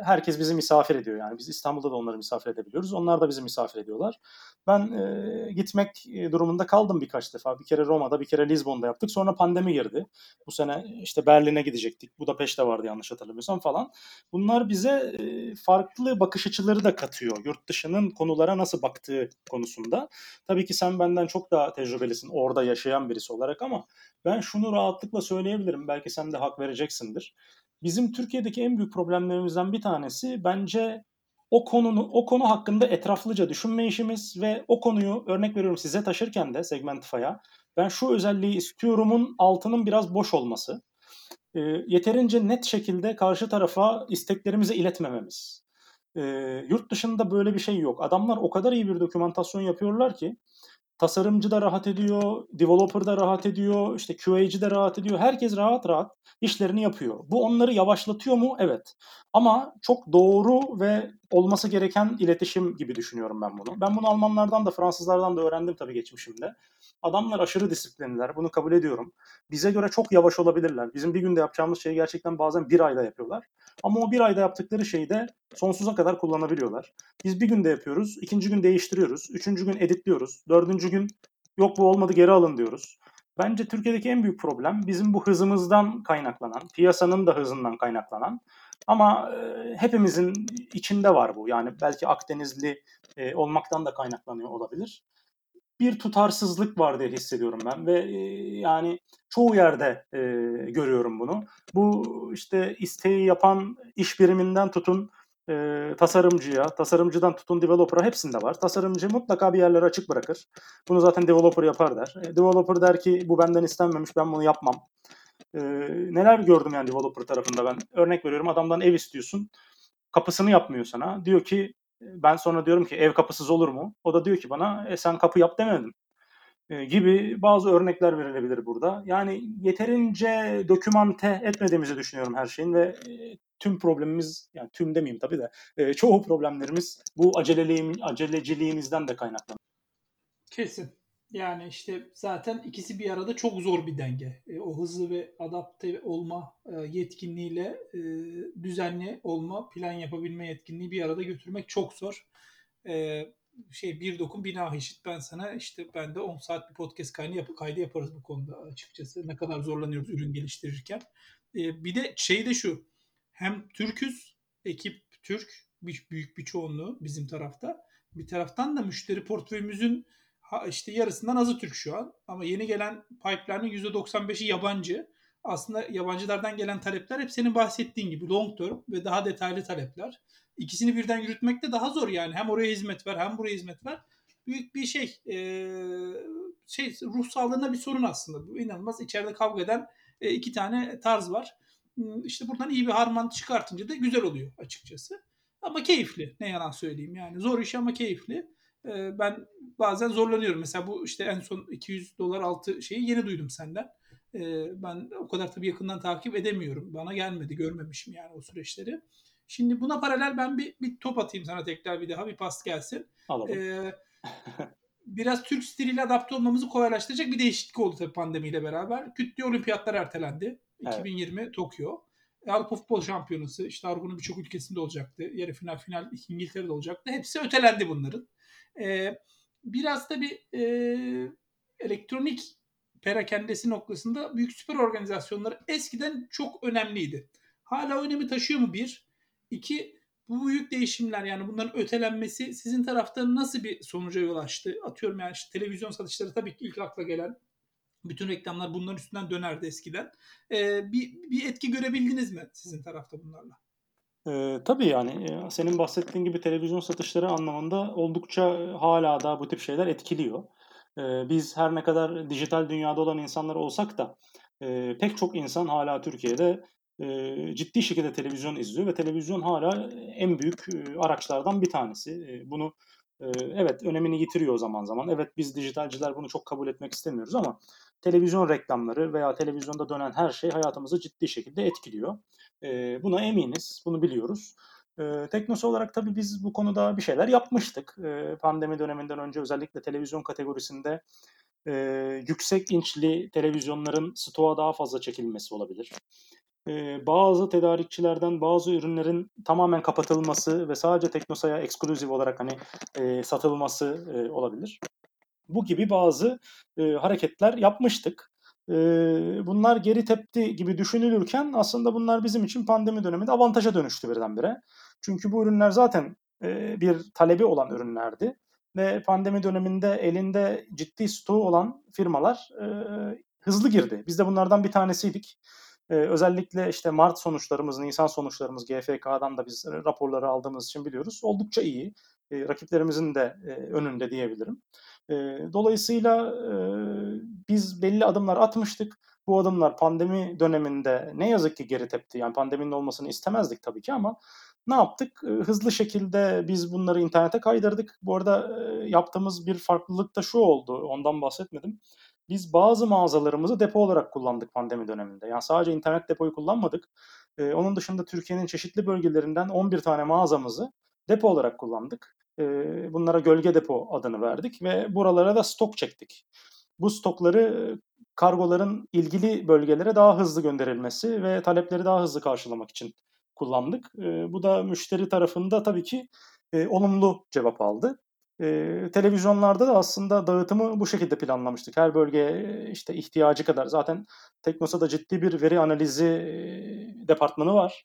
B: herkes bizi misafir ediyor. Yani biz İstanbul'da da onları misafir edebiliyoruz. Onlar da bizi misafir ediyorlar. Ben e, gitmek durumunda kaldım birkaç defa. Bir kere Roma'da, bir kere Lizbon'da yaptık. Sonra pandemi girdi. Bu sene işte Berlin'e gidecektik. Budapeşte vardı yanlış hatırlamıyorsam falan. Bunlar bize e, farklı bakış açıları da katıyor. Yurt dışının konulara nasıl baktığı konusunda. Tabii ki sen benden çok daha tecrübelisin orada yaşayan birisi olarak ama ben şunu rahatlıkla söyleyebilirim. Belki sen de hak vereceksindir. Bizim Türkiye'deki en büyük problemlerimizden bir tanesi bence o konunu o konu hakkında etraflıca düşünme işimiz ve o konuyu örnek veriyorum size taşırken de Segmentify'a ben şu özelliği istiyorumun altının biraz boş olması. E, yeterince net şekilde karşı tarafa isteklerimizi iletmememiz. E, yurt dışında böyle bir şey yok. Adamlar o kadar iyi bir dokümantasyon yapıyorlar ki tasarımcı da rahat ediyor, developer da rahat ediyor, işte QA'cı da rahat ediyor. Herkes rahat rahat işlerini yapıyor. Bu onları yavaşlatıyor mu? Evet. Ama çok doğru ve olması gereken iletişim gibi düşünüyorum ben bunu. Ben bunu Almanlardan da Fransızlardan da öğrendim tabii geçmişimde. Adamlar aşırı disiplinliler. Bunu kabul ediyorum. Bize göre çok yavaş olabilirler. Bizim bir günde yapacağımız şeyi gerçekten bazen bir ayda yapıyorlar. Ama o bir ayda yaptıkları şeyi de sonsuza kadar kullanabiliyorlar. Biz bir günde yapıyoruz, ikinci gün değiştiriyoruz, üçüncü gün editliyoruz, dördüncü gün yok bu olmadı geri alın diyoruz. Bence Türkiye'deki en büyük problem bizim bu hızımızdan kaynaklanan, piyasanın da hızından kaynaklanan ama e, hepimizin içinde var bu. Yani belki Akdenizli e, olmaktan da kaynaklanıyor olabilir. Bir tutarsızlık var diye hissediyorum ben ve e, yani çoğu yerde görüyorum bunu. Bu işte isteği yapan iş biriminden tutun tasarımcıya, tasarımcıdan tutun developer'a hepsinde var. Tasarımcı mutlaka bir yerleri açık bırakır. Bunu zaten developer yapar der. Developer der ki bu benden istenmemiş ben bunu yapmam. E, neler gördüm yani developer tarafında ben. Örnek veriyorum adamdan ev istiyorsun. Kapısını yapmıyor sana. Diyor ki ben sonra diyorum ki ev kapısız olur mu? O da diyor ki bana e, sen kapı yap demedim e, gibi bazı örnekler verilebilir burada. Yani yeterince dokümante etmediğimizi düşünüyorum her şeyin ve e, tüm problemimiz yani tüm demeyeyim tabii de e, çoğu problemlerimiz bu aceleliğim, aceleciliğimizden de kaynaklanıyor.
A: Kesin. Yani işte zaten ikisi bir arada çok zor bir denge. E, o hızlı ve adapte olma e, yetkinliğiyle e, düzenli olma, plan yapabilme yetkinliği bir arada götürmek çok zor. E, şey bir dokun bina eşit. Ben sana işte ben de 10 saat bir podcast kaydı, yap kaydı yaparız bu konuda açıkçası. Ne kadar zorlanıyoruz ürün geliştirirken. E, bir de şey de şu. Hem Türküz, ekip Türk, büyük bir çoğunluğu bizim tarafta. Bir taraftan da müşteri portföyümüzün işte yarısından azı Türk şu an. Ama yeni gelen pipeline'ın %95'i yabancı. Aslında yabancılardan gelen talepler hep senin bahsettiğin gibi long term ve daha detaylı talepler. İkisini birden yürütmek de daha zor yani. Hem oraya hizmet ver hem buraya hizmet ver. Büyük bir şey e, şey ruh sağlığına bir sorun aslında. Bu inanılmaz içeride kavga eden e, iki tane tarz var. Hmm, işte buradan iyi bir harman çıkartınca da güzel oluyor açıkçası. Ama keyifli. Ne yalan söyleyeyim yani. Zor iş ama keyifli. Ben bazen zorlanıyorum. Mesela bu işte en son 200 dolar altı şeyi yeni duydum senden. Ben o kadar tabii yakından takip edemiyorum. Bana gelmedi, görmemişim yani o süreçleri. Şimdi buna paralel ben bir, bir top atayım sana tekrar bir daha. Bir pas gelsin.
B: Alalım.
A: Ee, biraz Türk stiliyle adapte olmamızı kolaylaştıracak bir değişiklik oldu tabii pandemiyle beraber. Kütle olimpiyatlar ertelendi. Evet. 2020 Tokyo. Avrupa Futbol Şampiyonası işte Avrupa'nın birçok ülkesinde olacaktı. Yarı final final İngiltere'de olacaktı. Hepsi ötelendi bunların. Ee, biraz da bir e, elektronik perakendesi noktasında büyük süper organizasyonlar eskiden çok önemliydi. Hala önemi taşıyor mu bir? İki, bu büyük değişimler yani bunların ötelenmesi sizin tarafta nasıl bir sonuca yol açtı? Atıyorum yani işte televizyon satışları tabii ki ilk akla gelen bütün reklamlar bunların üstünden dönerdi eskiden. Ee, bir, bir etki görebildiniz mi sizin tarafta bunlarla?
B: Ee, tabii yani senin bahsettiğin gibi televizyon satışları anlamında oldukça hala da bu tip şeyler etkiliyor. Ee, biz her ne kadar dijital dünyada olan insanlar olsak da e, pek çok insan hala Türkiye'de e, ciddi şekilde televizyon izliyor ve televizyon hala en büyük e, araçlardan bir tanesi. E, bunu e, evet önemini yitiriyor zaman zaman. Evet biz dijitalciler bunu çok kabul etmek istemiyoruz ama televizyon reklamları veya televizyonda dönen her şey hayatımızı ciddi şekilde etkiliyor. E, buna eminiz, bunu biliyoruz. E, Teknosu olarak tabii biz bu konuda bir şeyler yapmıştık. E, pandemi döneminden önce özellikle televizyon kategorisinde e, yüksek inçli televizyonların stoğa daha fazla çekilmesi olabilir. E, bazı tedarikçilerden bazı ürünlerin tamamen kapatılması ve sadece Teknosa'ya ekskluzif olarak hani e, satılması e, olabilir. Bu gibi bazı e, hareketler yapmıştık. E, bunlar geri tepti gibi düşünülürken aslında bunlar bizim için pandemi döneminde avantaja dönüştü birdenbire. Çünkü bu ürünler zaten e, bir talebi olan ürünlerdi ve pandemi döneminde elinde ciddi stoğu olan firmalar e, hızlı girdi. Biz de bunlardan bir tanesiydik. Ee, özellikle işte Mart sonuçlarımız, Nisan sonuçlarımız GFK'dan da biz raporları aldığımız için biliyoruz. Oldukça iyi. E, rakiplerimizin de e, önünde diyebilirim. Dolayısıyla biz belli adımlar atmıştık. Bu adımlar pandemi döneminde ne yazık ki geri tepti. Yani pandeminin olmasını istemezdik tabii ki ama ne yaptık? Hızlı şekilde biz bunları internete kaydırdık. Bu arada yaptığımız bir farklılık da şu oldu. Ondan bahsetmedim. Biz bazı mağazalarımızı depo olarak kullandık pandemi döneminde. Yani sadece internet depoyu kullanmadık. onun dışında Türkiye'nin çeşitli bölgelerinden 11 tane mağazamızı depo olarak kullandık. Bunlara gölge depo adını verdik ve buralara da stok çektik. Bu stokları kargoların ilgili bölgelere daha hızlı gönderilmesi ve talepleri daha hızlı karşılamak için kullandık. Bu da müşteri tarafında tabii ki olumlu cevap aldı. Televizyonlarda da aslında dağıtımı bu şekilde planlamıştık. Her bölge işte ihtiyacı kadar. Zaten Teknosa'da ciddi bir veri analizi departmanı var.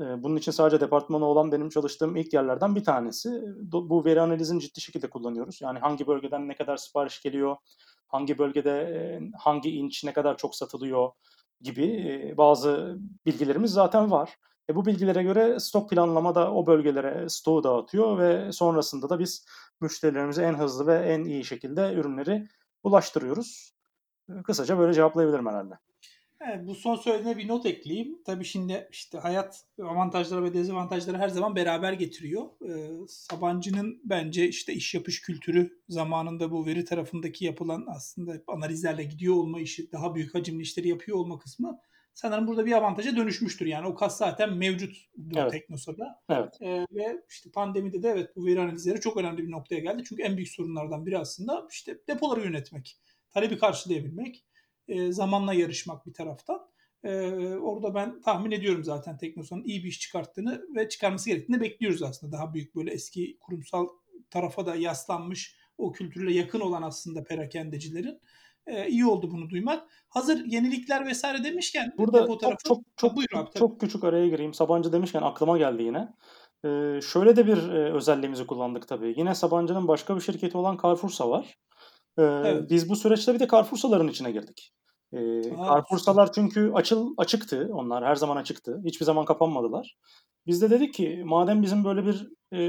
B: E, bunun için sadece departmanı olan benim çalıştığım ilk yerlerden bir tanesi. Bu veri analizini ciddi şekilde kullanıyoruz. Yani hangi bölgeden ne kadar sipariş geliyor, hangi bölgede hangi inç ne kadar çok satılıyor gibi bazı bilgilerimiz zaten var. E bu bilgilere göre stok planlama da o bölgelere stoğu dağıtıyor ve sonrasında da biz müşterilerimize en hızlı ve en iyi şekilde ürünleri ulaştırıyoruz. Kısaca böyle cevaplayabilirim herhalde.
A: Evet, bu son söylediğine bir not ekleyeyim. Tabii şimdi işte hayat avantajları ve dezavantajları her zaman beraber getiriyor. Ee, Sabancı'nın bence işte iş yapış kültürü zamanında bu veri tarafındaki yapılan aslında analizlerle gidiyor olma işi, daha büyük hacimli işleri yapıyor olma kısmı sanırım burada bir avantaja dönüşmüştür. Yani o kas zaten mevcut evet. Teknosa'da.
B: Evet.
A: Ee, ve işte pandemide de evet bu veri analizleri çok önemli bir noktaya geldi. Çünkü en büyük sorunlardan biri aslında işte depoları yönetmek, talebi karşılayabilmek, e, zamanla yarışmak bir taraftan. E, orada ben tahmin ediyorum zaten Teknosa'nın iyi bir iş çıkarttığını ve çıkarması gerektiğini bekliyoruz aslında. Daha büyük böyle eski kurumsal tarafa da yaslanmış o kültürle yakın olan aslında perakendecilerin e, iyi oldu bunu duymak. Hazır yenilikler vesaire demişken
B: burada çok çok çok, Buyur abi, çok küçük araya gireyim. Sabancı demişken aklıma geldi yine. Eee, şöyle de bir, eee, özelliğimizi kullandık tabii. Yine Sabancı'nın başka bir şirketi olan Carrefour'sa var. Eee,
A: Evet.
B: biz bu süreçte bir de Carrefour'saların içine girdik.
A: Süper.
B: Carrefour'salar çünkü açıl açıktı onlar, her zaman açıktı. Hiçbir zaman kapanmadılar. Biz de dedik ki madem bizim böyle bir, eee,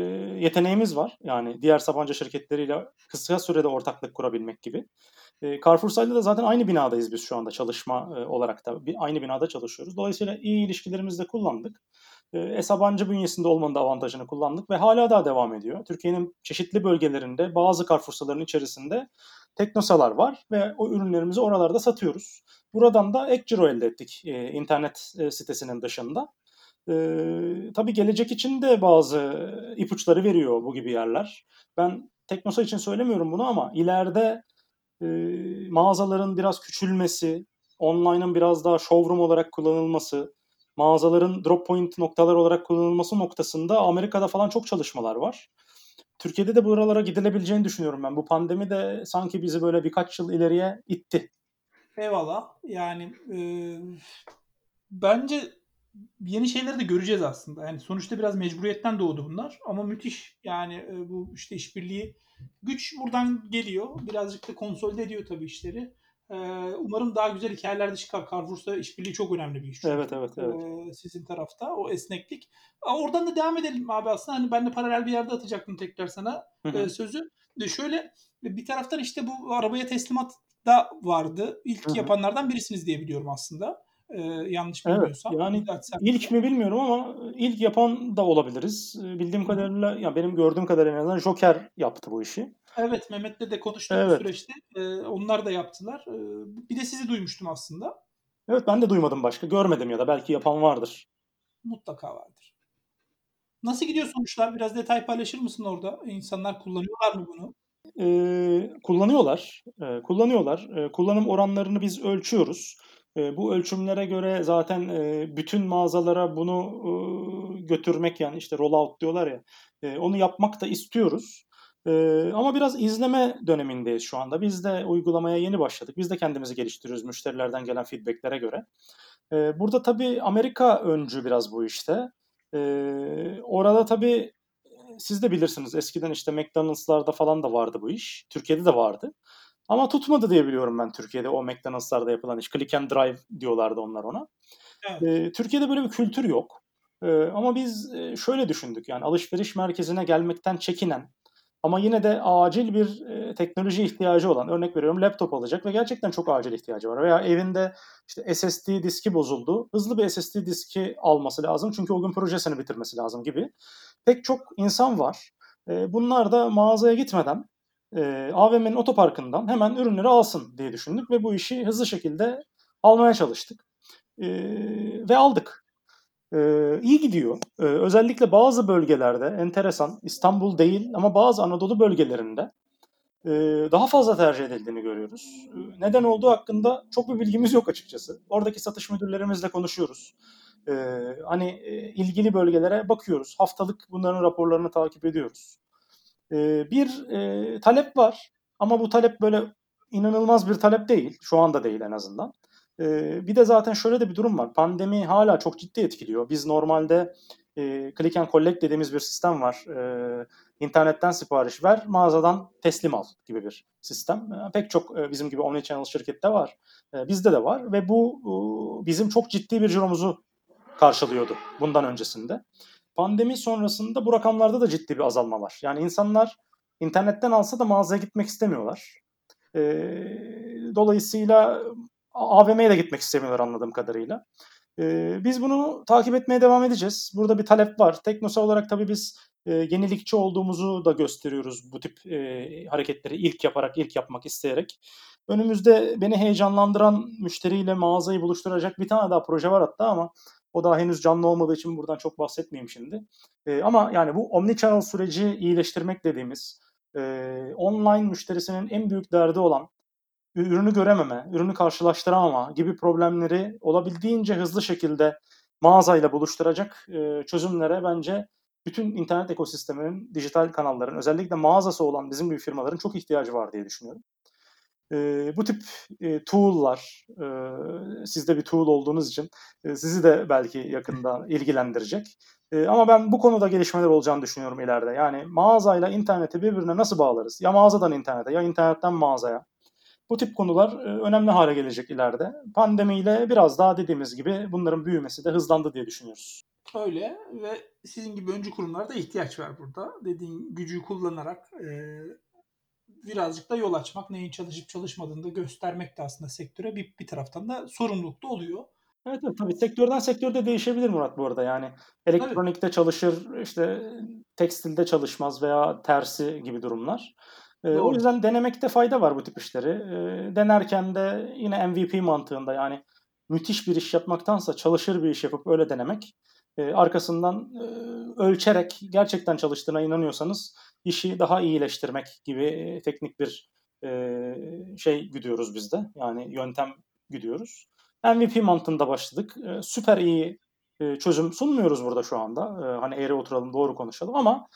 B: yeteneğimiz var, yani diğer Sabancı şirketleriyle kısa sürede ortaklık kurabilmek gibi. Eee, Carrefour'sayla da zaten aynı binadayız biz şu anda çalışma, eee, olarak da. Bir aynı binada çalışıyoruz. Dolayısıyla iyi ilişkilerimizi de kullandık. Eee, e-Sabancı bünyesinde olmanın da avantajını kullandık ve hâlâ daha devam ediyor. Türkiye'nin çeşitli bölgelerinde bazı Carrefour'saların içerisinde Teknosalar var ve o ürünlerimizi oralarda satıyoruz. Buradan da ek ciro elde ettik, eee, internet, eee, sitesinin dışında. Eee, tabii gelecek için de bazı ipuçları veriyor bu gibi yerler. Ben Teknosa için söylemiyorum bunu ama ileride, eee, mağazaların biraz küçülmesi, online'ın biraz daha showroom olarak kullanılması, mağazaların drop point noktalar olarak kullanılması noktasında Amerika'da falan çok çalışmalar var. Türkiye'de de buralara gidilebileceğini düşünüyorum ben. Bu pandemi de sanki bizi böyle birkaç yıl ileriye itti.
A: Eyvallah. Yani, eee, bence yeni şeyleri de göreceğiz aslında. Yani sonuçta biraz mecburiyetten doğdu bunlar ama müthiş. Yani, eee, bu işte işbirliği güç buradan geliyor. Birazcık da konsolide ediyor tabii işleri. Eee, umarım daha güzel hikâyeler de çıkar. Carrefour'sa işbirliği çok önemli bir iş.
B: Evet, evet, evet.
A: Eee, sizin tarafta o esneklik. Oradan da devam edelim abi aslında. Hani ben de paralel bir yerde atacaktım tekrar sana,
B: Hı hı.
A: eee, sözü. De şöyle, bir taraftan işte bu arabaya teslimat da vardı. İlk
B: Hı hı.
A: yapanlardan birisiniz diye biliyorum aslında. Eee, yanlış
B: Evet,
A: bilmiyorsam.
B: yani
A: Düzeltsen
B: ilk mi bilmiyorum ama ilk yapan da olabiliriz. Bildiğim kadarıyla, ya benim gördüğüm kadarıyla en azından Joker yaptı bu işi.
A: Evet, Mehmet'le de konuştuk bu
B: Evet.
A: süreçte. Eee, onlar da yaptılar. Eee, bir de sizi duymuştum aslında.
B: Evet, ben de duymadım başka. Görmedim ya da belki yapan vardır.
A: Mutlaka vardır. Nasıl gidiyor sonuçlar? Biraz detay paylaşır mısın orada? İnsanlar kullanıyorlar mı bunu?
B: Eee, kullanıyorlar, eee, kullanıyorlar. Eee, kullanım oranlarını biz ölçüyoruz. Eee, bu ölçümlere göre zaten, eee, bütün mağazalara bunu, ııı, götürmek, yani işte rollout diyorlar ya, eee, onu yapmak da istiyoruz. Eee, ama biraz izleme dönemindeyiz şu anda. Biz de uygulamaya yeni başladık. Biz de kendimizi geliştiriyoruz müşterilerden gelen feedback'lere göre. Eee, burada tabii Amerika öncü biraz bu işte. Eee, orada tabii, siz de bilirsiniz eskiden işte McDonald's'larda falan da vardı bu iş. Türkiye'de de vardı. Ama tutmadı diye biliyorum ben Türkiye'de o McDonald's'larda yapılan iş. Click and drive diyorlardı onlar ona.
A: Evet.
B: Eee, Türkiye'de böyle bir kültür yok. Eee, ama biz, şöyle düşündük yani alışveriş merkezine gelmekten çekinen ama yine de acil bir, eee, teknoloji ihtiyacı olan, örnek veriyorum laptop alacak ve gerçekten çok acil ihtiyacı var veya evinde işte SSD diski bozuldu, hızlı bir SSD diski alması lazım çünkü o gün projesini bitirmesi lazım gibi pek çok insan var. Eee, bunlar da mağazaya gitmeden, eee, AVM'nin otoparkından hemen ürünleri alsın diye düşündük ve bu işi hızlı şekilde almaya çalıştık. Eee, ve aldık. Eee, iyi gidiyor. Eee, özellikle bazı bölgelerde enteresan, İstanbul değil ama bazı Anadolu bölgelerinde, eee, daha fazla tercih edildiğini görüyoruz. Eee, neden olduğu hakkında çok bir bilgimiz yok açıkçası. Oradaki satış müdürlerimizle konuşuyoruz. Eee, hani, eee, ilgili bölgelere bakıyoruz. Haftalık bunların raporlarını takip ediyoruz. Bir, eee, talep var ama bu talep böyle inanılmaz bir talep değil. Şu anda değil en azından. Eee, bir de zaten şöyle de bir durum var. Pandemi hâlâ çok ciddi etkiliyor. Biz normalde, eee, click and collect dediğimiz bir sistem var. Eee, internetten sipariş ver, mağazadan teslim al gibi bir sistem. Eee, pek çok, eee, bizim gibi omnichannel şirkette var. Bizde de var ve bu, uuu, bizim çok ciddi bir ciromuzu karşılıyordu bundan öncesinde. Pandemi sonrasında bu rakamlarda da ciddi bir azalma var. Yani insanlar internetten alsa da mağazaya gitmek istemiyorlar. Dolayısıyla AVM'ye de gitmek istemiyorlar anladığım kadarıyla. Eee, biz bunu takip etmeye devam edeceğiz. Burada bir talep var. Teknosa olarak tabii biz, eee, yenilikçi olduğumuzu da gösteriyoruz bu tip, eee, hareketleri ilk yaparak, ilk yapmak isteyerek. Önümüzde beni heyecanlandıran, müşteriyle mağazayı buluşturacak bir tane daha proje var hatta ama o daha henüz canlı olmadığı için buradan çok bahsetmeyeyim şimdi. Eee, ama yani bu omnichannel süreci iyileştirmek dediğimiz, eee, online müşterisinin en büyük derdi olan ürünü görememe, ürünü karşılaştıramama gibi problemleri olabildiğince hızlı şekilde mağazayla buluşturacak, eee, çözümlere bence bütün internet ekosisteminin, dijital kanalların, özellikle mağazası olan bizim gibi firmaların çok ihtiyacı var diye düşünüyorum. E, bu tip e, tool'lar, e, bir tool olduğunuz için e, sizi de belki yakında ilgilendirecek. E, ama ben bu konuda gelişmeler olacağını düşünüyorum ileride. Yani mağazayla interneti birbirine nasıl bağlarız? Ya mağazadan internete ya internetten mağazaya. Bu tip konular e, önemli hale gelecek ileride. Pandemiyle biraz daha dediğimiz gibi bunların büyümesi de hızlandı diye düşünüyoruz.
A: Öyle ve sizin gibi öncü kurumlara da ihtiyaç var burada. Dediğin gücü kullanarak e, birazcık da yol açmak, neyin çalışıp çalışmadığını da göstermek de aslında sektöre bir, bir taraftan da sorumluluk da oluyor.
B: Evet, evet tabii sektörden sektörde değişebilir Murat bu arada yani elektronikte tabii. çalışır işte tekstilde çalışmaz veya tersi gibi durumlar. Ee, o yüzden denemekte fayda var bu tip işleri. Ee, denerken de yine MVP mantığında yani müthiş bir iş yapmaktansa çalışır bir iş yapıp öyle denemek e, arkasından e, ölçerek gerçekten çalıştığına inanıyorsanız işi daha iyileştirmek gibi e, teknik bir şey gidiyoruz biz de. Yani yöntem gidiyoruz. MVP mantığında başladık. Süper iyi çözüm sunmuyoruz burada şu anda. Hani eğri oturalım doğru konuşalım ama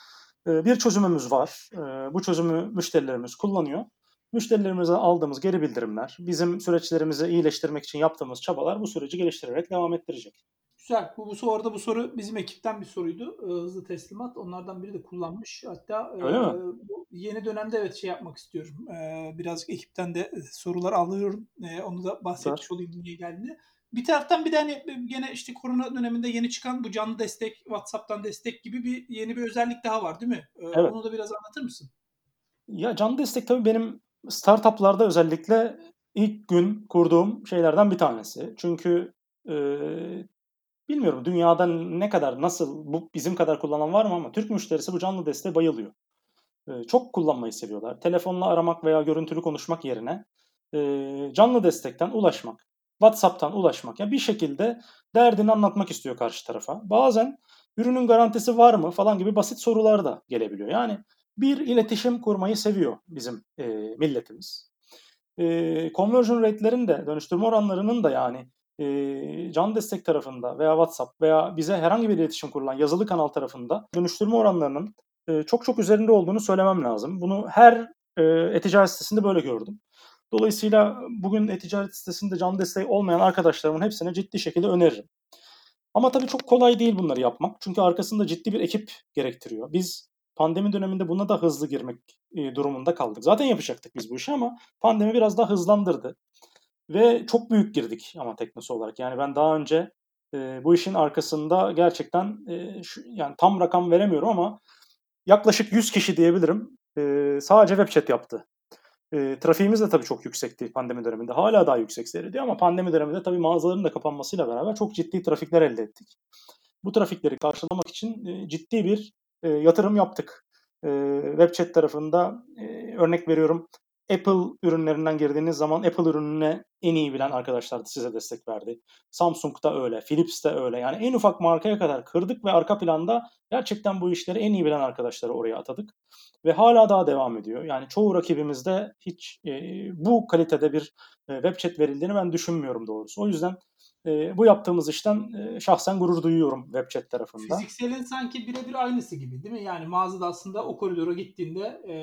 B: bir çözümümüz var. E, bu çözümü müşterilerimiz kullanıyor. Müşterilerimize aldığımız geri bildirimler, bizim süreçlerimizi iyileştirmek için yaptığımız çabalar bu süreci geliştirerek devam ettirecek.
A: Güzel. Bu, bu soruda bu soru bizim ekipten bir soruydu. E, hızlı teslimat. Onlardan biri de kullanmış. Hatta
B: Öyle
A: e,
B: mi?
A: Yeni dönemde evet şey yapmak istiyorum. E, birazcık ekipten de sorular alıyorum. E, onu da bahsetmiş Güzel. olayım niye geldiğini. Bir taraftan bir de hani gene işte korona döneminde yeni çıkan bu canlı destek, WhatsApp'tan destek gibi bir yeni bir özellik daha var değil mi? E, evet. Onu da biraz anlatır mısın?
B: Ya canlı destek tabii benim startuplarda özellikle ilk gün kurduğum şeylerden bir tanesi. Çünkü e, Bilmiyorum dünyada ne kadar, nasıl, bu bizim kadar kullanan var mı ama Türk müşterisi bu canlı desteğe bayılıyor. Ee, çok kullanmayı seviyorlar. Telefonla aramak veya görüntülü konuşmak yerine e, canlı destekten ulaşmak, WhatsApp'tan ulaşmak. Yani bir şekilde derdini anlatmak istiyor karşı tarafa. Bazen ürünün garantisi var mı falan gibi basit sorular da gelebiliyor. Yani bir iletişim kurmayı seviyor bizim e, milletimiz. E, conversion rate'lerin de dönüştürme oranlarının da yani e, can destek tarafında veya WhatsApp veya bize herhangi bir iletişim kurulan yazılı kanal tarafında dönüştürme oranlarının e, çok çok üzerinde olduğunu söylemem lazım. Bunu her e, e-ticaret sitesinde böyle gördüm. Dolayısıyla bugün e-ticaret sitesinde can desteği olmayan arkadaşlarımın hepsine ciddi şekilde öneririm. Ama tabii çok kolay değil bunları yapmak. Çünkü arkasında ciddi bir ekip gerektiriyor. Biz pandemi döneminde buna da hızlı girmek durumunda kaldık. Zaten yapacaktık biz bu işi ama pandemi biraz daha hızlandırdı. Ve çok büyük girdik ama teknosu olarak. Yani ben daha önce e, bu işin arkasında gerçekten e, şu, yani tam rakam veremiyorum ama yaklaşık 100 kişi diyebilirim. E, sadece web chat yaptı. E, trafiğimiz de tabii çok yüksekti pandemi döneminde. Hala daha yüksek seyrediyor ama pandemi döneminde tabii mağazaların da kapanmasıyla beraber çok ciddi trafikler elde ettik. Bu trafikleri karşılamak için e, ciddi bir e, yatırım yaptık. E, web chat tarafında e, örnek veriyorum Apple ürünlerinden girdiğiniz zaman Apple ürününe en iyi bilen arkadaşlar da size destek verdi. Samsung da öyle, Philips de öyle. Yani en ufak markaya kadar kırdık ve arka planda gerçekten bu işleri en iyi bilen arkadaşları oraya atadık. Ve hala daha devam ediyor. Yani çoğu rakibimizde hiç e, bu kalitede bir e, web chat verildiğini ben düşünmüyorum doğrusu. O yüzden e, bu yaptığımız işten e, şahsen gurur duyuyorum web chat tarafında.
A: Fizikselin sanki birebir aynısı gibi değil mi? Yani mağazada aslında o koridora gittiğinde e,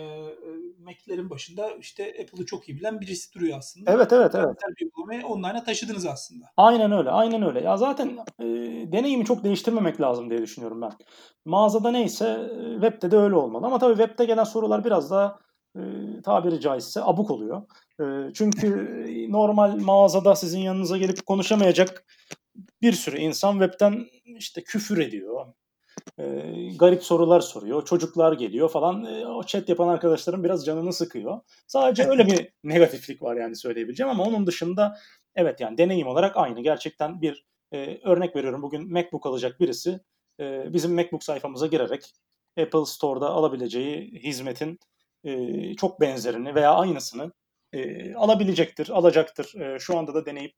A: Mac'lerin başında işte Apple'ı çok iyi bilen birisi duruyor aslında.
B: Evet evet evet.
A: Bir uygulamayı online'a taşıdınız aslında.
B: Aynen öyle aynen öyle. Ya zaten e, deneyimi çok değiştirmemek lazım diye düşünüyorum ben. Mağazada neyse webde de öyle olmalı. Ama tabii webde gelen sorular biraz daha e, tabiri caizse abuk oluyor. E, çünkü normal mağazada sizin yanınıza gelip konuşamayacak bir sürü insan webten işte küfür ediyor. E, garip sorular soruyor. Çocuklar geliyor falan. E, o chat yapan arkadaşların biraz canını sıkıyor. Sadece öyle bir negatiflik var yani söyleyebileceğim ama onun dışında evet yani deneyim olarak aynı. Gerçekten bir e, örnek veriyorum. Bugün MacBook alacak birisi e, bizim MacBook sayfamıza girerek Apple Store'da alabileceği hizmetin çok benzerini veya aynısını alabilecektir, alacaktır. E, şu anda da deneyip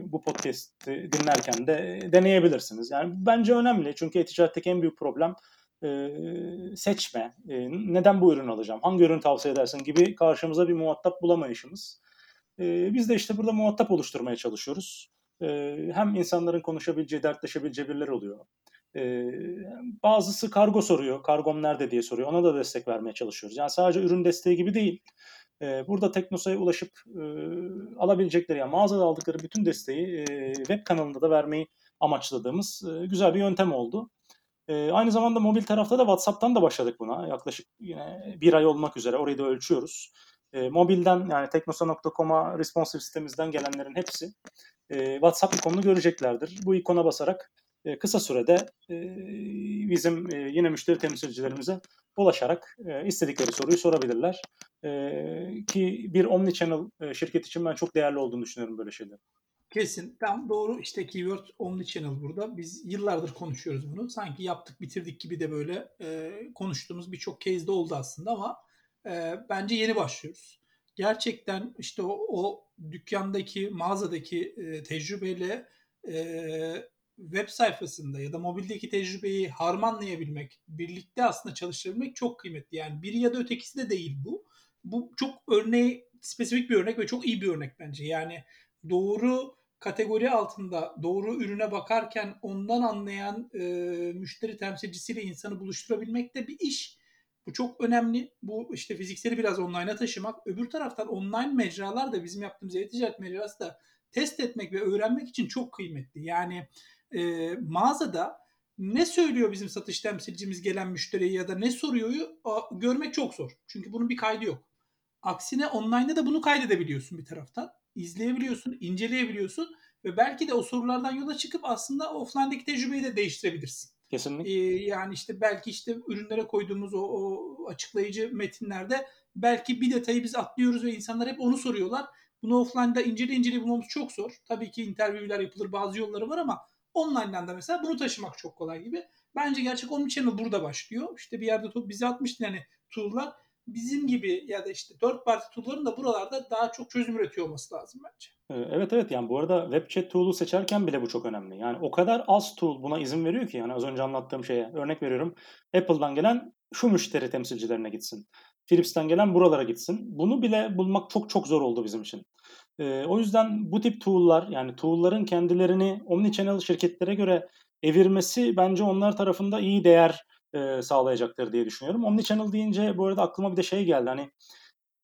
B: bu podcast'i dinlerken de deneyebilirsiniz. Yani bence önemli çünkü e-ticaretteki en büyük problem seçme. Neden bu ürünü alacağım? Hangi ürünü tavsiye edersin gibi karşımıza bir muhatap bulamayışımız. Biz de işte burada muhatap oluşturmaya çalışıyoruz. Hem insanların konuşabileceği, dertleşebileceği birileri oluyor. Ee, bazısı kargo soruyor. Kargom nerede diye soruyor. Ona da destek vermeye çalışıyoruz. Yani sadece ürün desteği gibi değil. E, burada Teknosa'ya ulaşıp e, alabilecekleri yani mağazada aldıkları bütün desteği e, web kanalında da vermeyi amaçladığımız e, güzel bir yöntem oldu. E, aynı zamanda mobil tarafta da WhatsApp'tan da başladık buna. Yaklaşık yine bir ay olmak üzere orayı da ölçüyoruz. E, mobilden yani teknosa.com'a responsive sitemizden gelenlerin hepsi e, WhatsApp ikonunu göreceklerdir. Bu ikona basarak e, kısa sürede e, bizim e, yine müşteri temsilcilerimize ulaşarak e, istedikleri soruyu sorabilirler. Ki bir omnichannel e, şirket için ben çok değerli olduğunu düşünüyorum böyle şeyler.
A: Kesin. Tam doğru. İşte keyword omnichannel burada. Biz yıllardır konuşuyoruz bunu. Sanki yaptık bitirdik gibi de böyle konuştuğumuz birçok case'de oldu aslında ama bence yeni başlıyoruz. Gerçekten işte o, o dükkandaki, mağazadaki tecrübeyle web sayfasında ya da mobildeki tecrübeyi harmanlayabilmek, birlikte aslında çalıştırabilmek çok kıymetli. Yani biri ya da ötekisi de değil bu. Bu çok örneği, spesifik bir örnek ve çok iyi bir örnek bence. Yani doğru kategori altında doğru ürüne bakarken ondan anlayan e, müşteri temsilcisiyle insanı buluşturabilmek de bir iş. Bu çok önemli. Bu işte fizikseli biraz online'a taşımak. Öbür taraftan online mecralar da bizim yaptığımız e-ticaret mecrası da test etmek ve öğrenmek için çok kıymetli. Yani e, mağazada ne söylüyor bizim satış temsilcimiz gelen müşteriye ya da ne soruyor görmek çok zor. Çünkü bunun bir kaydı yok. Aksine online'da da bunu kaydedebiliyorsun bir taraftan. izleyebiliyorsun, inceleyebiliyorsun ve belki de o sorulardan yola çıkıp aslında offline'daki tecrübeyi de değiştirebilirsin.
B: Kesinlikle.
A: Ee, yani işte belki işte ürünlere koyduğumuz o, o açıklayıcı metinlerde belki bir detayı biz atlıyoruz ve insanlar hep onu soruyorlar. Bunu offline'da incele incele bulmamız çok zor. Tabii ki interviewler yapılır, bazı yolları var ama online'dan da mesela bunu taşımak çok kolay gibi. Bence gerçek omnichannel burada başlıyor. İşte bir yerde bize atmıştı yani tool'lar bizim gibi ya da işte dört parti tool'ların da buralarda daha çok çözüm üretiyor olması lazım bence.
B: Ee, evet evet yani bu arada web chat tool'u seçerken bile bu çok önemli. Yani o kadar az tool buna izin veriyor ki yani az önce anlattığım şeye örnek veriyorum. Apple'dan gelen şu müşteri temsilcilerine gitsin. Philips'ten gelen buralara gitsin. Bunu bile bulmak çok çok zor oldu bizim için. Ee, o yüzden bu tip tool'lar yani tool'ların kendilerini omnichannel şirketlere göre evirmesi bence onlar tarafında iyi değer e, sağlayacaktır diye düşünüyorum. Omnichannel deyince bu arada aklıma bir de şey geldi. Hani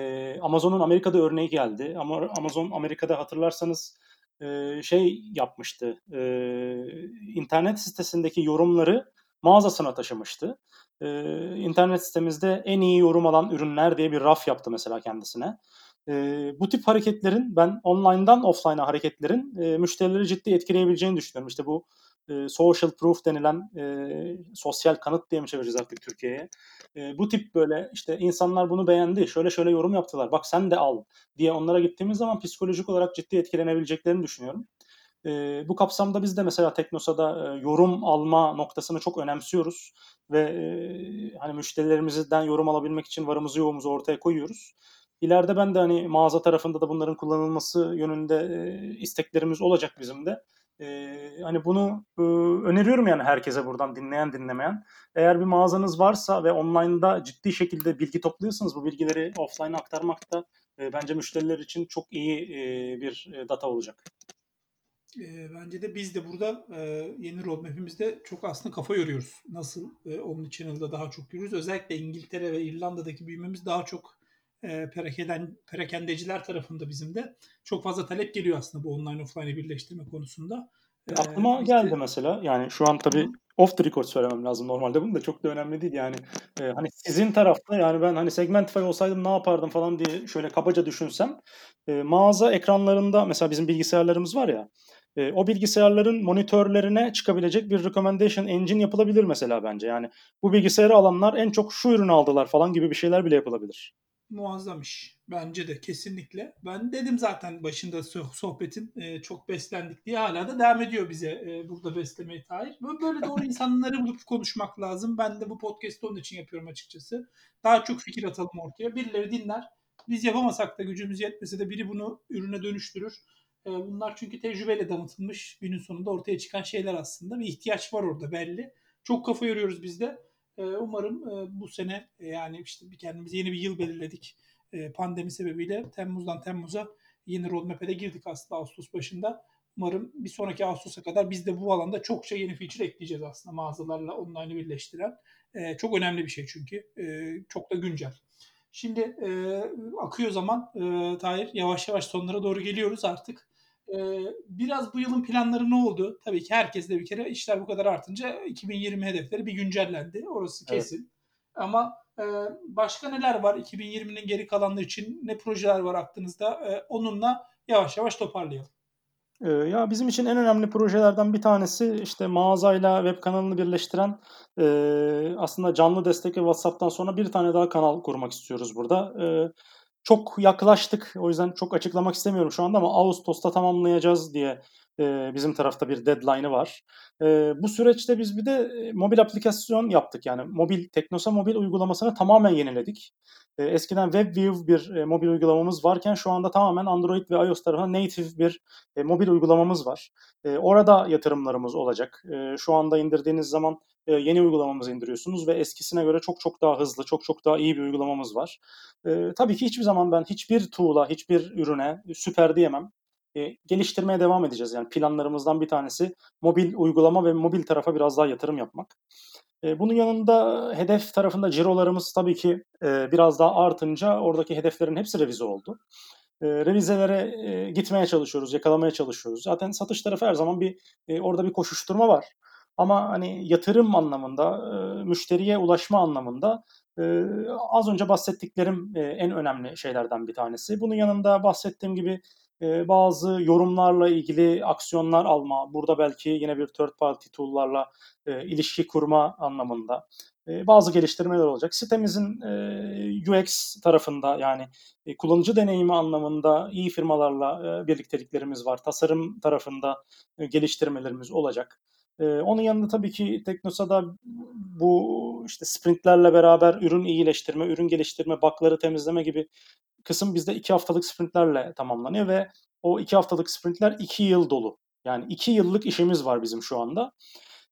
B: e, Amazon'un Amerika'da örneği geldi. Ama Amazon Amerika'da hatırlarsanız e, şey yapmıştı. E, internet sitesindeki yorumları mağazasına taşımıştı. E, internet sitemizde en iyi yorum alan ürünler diye bir raf yaptı mesela kendisine. E, bu tip hareketlerin ben online'dan offline'a hareketlerin e, müşterileri ciddi etkileyebileceğini düşünüyorum. İşte bu e, social proof denilen e, sosyal kanıt diye mi çevireceğiz artık Türkiye'ye? E, bu tip böyle işte insanlar bunu beğendi, şöyle şöyle yorum yaptılar, bak sen de al diye onlara gittiğimiz zaman psikolojik olarak ciddi etkilenebileceklerini düşünüyorum. E, bu kapsamda biz de mesela Teknosa'da e, yorum alma noktasını çok önemsiyoruz ve e, hani müşterilerimizden yorum alabilmek için varımızı yoğumuzu ortaya koyuyoruz. İleride ben de hani mağaza tarafında da bunların kullanılması yönünde e, isteklerimiz olacak bizim de. Ee, hani bunu e, öneriyorum yani herkese buradan dinleyen dinlemeyen. Eğer bir mağazanız varsa ve online'da ciddi şekilde bilgi topluyorsanız bu bilgileri offline'a aktarmak da e, bence müşteriler için çok iyi e, bir e, data olacak.
A: E, bence de biz de burada e, yeni roadmap'imizde çok aslında kafa yoruyoruz. Nasıl e, Omnichannel'da daha çok yürürüz. Özellikle İngiltere ve İrlanda'daki büyümemiz daha çok e, perakenden, perakendeciler tarafında bizim de çok fazla talep geliyor aslında bu online offline'ı birleştirme konusunda.
B: E, Aklıma işte, geldi mesela. Yani şu an tabii off the record söylemem lazım normalde. Bunu da çok da önemli değil yani. E, hani sizin tarafta yani ben hani Segmentify olsaydım ne yapardım falan diye şöyle kabaca düşünsem e, mağaza ekranlarında mesela bizim bilgisayarlarımız var ya e, o bilgisayarların monitörlerine çıkabilecek bir recommendation engine yapılabilir mesela bence. Yani bu bilgisayarı alanlar en çok şu ürünü aldılar falan gibi bir şeyler bile yapılabilir
A: muazzam iş. Bence de kesinlikle. Ben dedim zaten başında sohbetin e, çok beslendik diye hala da devam ediyor bize e, burada beslemeye dair. Böyle, böyle doğru insanları bulup konuşmak lazım. Ben de bu podcast'ı onun için yapıyorum açıkçası. Daha çok fikir atalım ortaya. Birileri dinler. Biz yapamasak da gücümüz yetmese de biri bunu ürüne dönüştürür. E, bunlar çünkü tecrübeyle damıtılmış günün sonunda ortaya çıkan şeyler aslında. Bir ihtiyaç var orada belli. Çok kafa yoruyoruz biz de. Ee, umarım e, bu sene e, yani işte kendimize yeni bir yıl belirledik. E, pandemi sebebiyle Temmuz'dan Temmuz'a yeni roadmap'e de girdik aslında Ağustos başında. Umarım bir sonraki Ağustos'a kadar biz de bu alanda çokça yeni feature ekleyeceğiz aslında mağazalarla online'ı birleştiren. Çok önemli bir şey çünkü. Çok da güncel. Şimdi akıyor zaman Tahir. Yavaş yavaş sonlara doğru geliyoruz artık. E, biraz bu yılın planları ne oldu? Tabii ki herkes de bir kere işler bu kadar artınca 2020 hedefleri bir güncellendi. Orası
B: Evet.
A: kesin. Ama e, başka neler var 2020'nin geri kalanları için? Ne projeler var aklınızda? E, onunla yavaş yavaş toparlayalım.
B: Ee, ya bizim için en önemli projelerden bir tanesi işte mağazayla web kanalını birleştiren e, aslında canlı destek ve WhatsApp'tan sonra bir tane daha kanal kurmak istiyoruz burada. E, çok yaklaştık o yüzden çok açıklamak istemiyorum şu anda ama Ağustos'ta tamamlayacağız diye e, bizim tarafta bir deadline'ı var. E, bu süreçte biz bir de e, mobil aplikasyon yaptık yani mobil Teknosa mobil uygulamasını tamamen yeniledik. E, eskiden WebView bir e, mobil uygulamamız varken şu anda tamamen Android ve iOS tarafından native bir e, mobil uygulamamız var. E, orada yatırımlarımız olacak. E, şu anda indirdiğiniz zaman e, yeni uygulamamızı indiriyorsunuz ve eskisine göre çok çok daha hızlı, çok çok daha iyi bir uygulamamız var. E, tabii ki hiçbir zaman ben hiçbir tool'a, hiçbir ürüne süper diyemem. E, geliştirmeye devam edeceğiz. Yani planlarımızdan bir tanesi mobil uygulama ve mobil tarafa biraz daha yatırım yapmak. E, bunun yanında hedef tarafında cirolarımız tabii ki e, biraz daha artınca oradaki hedeflerin hepsi revize oldu. E, revizelere e, gitmeye çalışıyoruz, yakalamaya çalışıyoruz. Zaten satış tarafı her zaman bir e, orada bir koşuşturma var. Ama hani yatırım anlamında, e, müşteriye ulaşma anlamında e, az önce bahsettiklerim e, en önemli şeylerden bir tanesi. Bunun yanında bahsettiğim gibi bazı yorumlarla ilgili aksiyonlar alma, burada belki yine bir third party tool'larla ilişki kurma anlamında bazı geliştirmeler olacak. Sitemizin UX tarafında yani kullanıcı deneyimi anlamında iyi firmalarla birlikteliklerimiz var. Tasarım tarafında geliştirmelerimiz olacak. E, onun yanında tabii ki Teknosa'da bu işte sprintlerle beraber ürün iyileştirme, ürün geliştirme, bug'ları temizleme gibi kısım bizde iki haftalık sprintlerle tamamlanıyor ve o iki haftalık sprintler iki yıl dolu. Yani iki yıllık işimiz var bizim şu anda.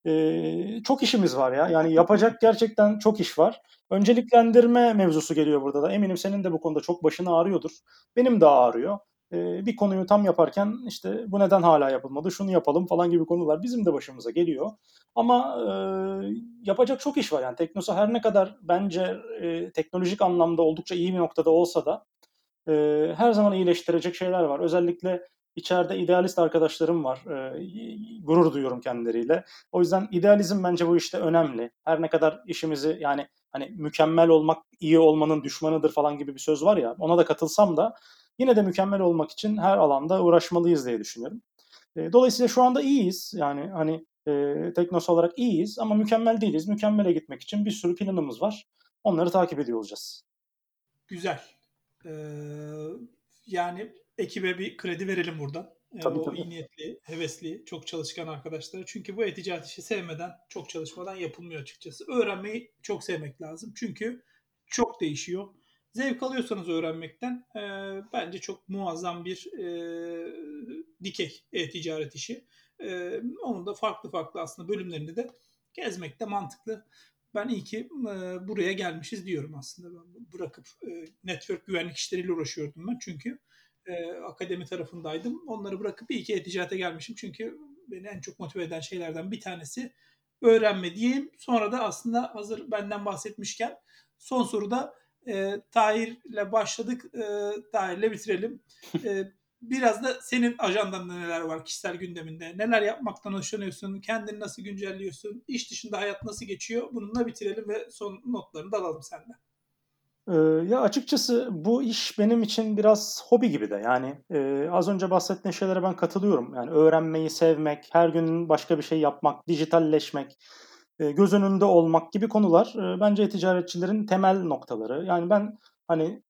B: Ee, çok işimiz var ya. Yani yapacak gerçekten çok iş var. Önceliklendirme mevzusu geliyor burada da. Eminim senin de bu konuda çok başını ağrıyordur. Benim de ağrıyor. Ee, bir konuyu tam yaparken işte bu neden hala yapılmadı, şunu yapalım falan gibi konular bizim de başımıza geliyor. Ama e, yapacak çok iş var. Yani Teknosa her ne kadar bence e, teknolojik anlamda oldukça iyi bir noktada olsa da e, her zaman iyileştirecek şeyler var. Özellikle içeride idealist arkadaşlarım var. E, gurur duyuyorum kendileriyle. O yüzden idealizm bence bu işte önemli. Her ne kadar işimizi yani hani mükemmel olmak iyi olmanın düşmanıdır falan gibi bir söz var ya ona da katılsam da yine de mükemmel olmak için her alanda uğraşmalıyız diye düşünüyorum. E, dolayısıyla şu anda iyiyiz. Yani hani e, Teknos olarak iyiyiz ama mükemmel değiliz. Mükemmele gitmek için bir sürü planımız var. Onları takip ediyor olacağız.
A: Güzel. Ee, yani ekibe bir kredi verelim buradan. Ee,
B: Tabii,
A: o
B: tabii.
A: iyi niyetli, hevesli, çok çalışkan arkadaşlara. Çünkü bu e-ticaret işi sevmeden, çok çalışmadan yapılmıyor açıkçası. Öğrenmeyi çok sevmek lazım. Çünkü çok değişiyor. Zevk alıyorsanız öğrenmekten e, bence çok muazzam bir e, dikey e-ticaret işi. E, onun da farklı farklı aslında bölümlerini de gezmek de mantıklı. Ben iyi ki e, buraya gelmişiz diyorum aslında. Ben bırakıp e, network güvenlik işleriyle uğraşıyordum ben çünkü e, akademi tarafındaydım. Onları bırakıp iyi ki e-ticarete gelmişim çünkü beni en çok motive eden şeylerden bir tanesi öğrenme diyeyim. Sonra da aslında hazır benden bahsetmişken son soruda e, Tahir'le başladık. E, Tahir'le bitirelim. E, biraz da senin ajandanda neler var kişisel gündeminde? Neler yapmaktan hoşlanıyorsun? Kendini nasıl güncelliyorsun? İş dışında hayat nasıl geçiyor? Bununla bitirelim ve son notlarını da alalım senden.
B: Ee, ya açıkçası bu iş benim için biraz hobi gibi de. Yani e, az önce bahsettiğin şeylere ben katılıyorum. Yani öğrenmeyi sevmek, her gün başka bir şey yapmak, dijitalleşmek, göz önünde olmak gibi konular e, bence ticaretçilerin temel noktaları. Yani ben hani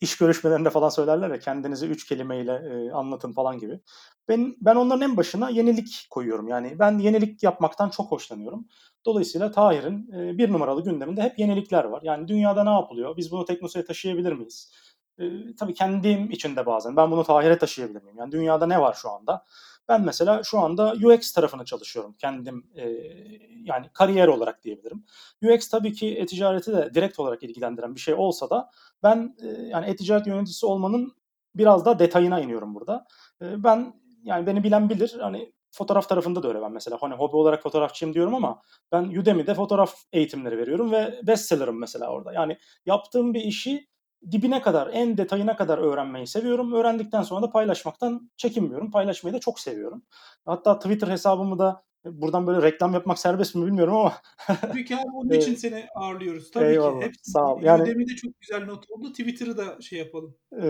B: iş görüşmelerinde falan söylerler ya kendinizi üç kelimeyle e, anlatın falan gibi. Ben ben onların en başına yenilik koyuyorum. Yani ben yenilik yapmaktan çok hoşlanıyorum. Dolayısıyla Tahir'in e, bir numaralı gündeminde hep yenilikler var. Yani dünyada ne yapılıyor? Biz bunu Teknosa'ya taşıyabilir miyiz? E, tabii kendim için de bazen ben bunu Tahir'e taşıyabilir miyim? Yani dünyada ne var şu anda? Ben mesela şu anda UX tarafını çalışıyorum kendim e, yani kariyer olarak diyebilirim. UX tabii ki e-ticareti de direkt olarak ilgilendiren bir şey olsa da ben e, yani e-ticaret yöneticisi olmanın biraz daha detayına iniyorum burada. E, ben yani beni bilen bilir hani fotoğraf tarafında da öyle ben mesela hani hobi olarak fotoğrafçıyım diyorum ama ben Udemy'de fotoğraf eğitimleri veriyorum ve bestseller'ım mesela orada. Yani yaptığım bir işi dibine kadar, en detayına kadar öğrenmeyi seviyorum. Öğrendikten sonra da paylaşmaktan çekinmiyorum. Paylaşmayı da çok seviyorum. Hatta Twitter hesabımı da buradan böyle reklam yapmak serbest mi bilmiyorum ama.
A: Tabii ki abi onun için seni ağırlıyoruz. Tabii
B: Eyvallah,
A: ki. Hepsi,
B: sağ ol. Yani,
A: Udemy'de çok güzel not oldu. Twitter'ı da şey yapalım.
B: E,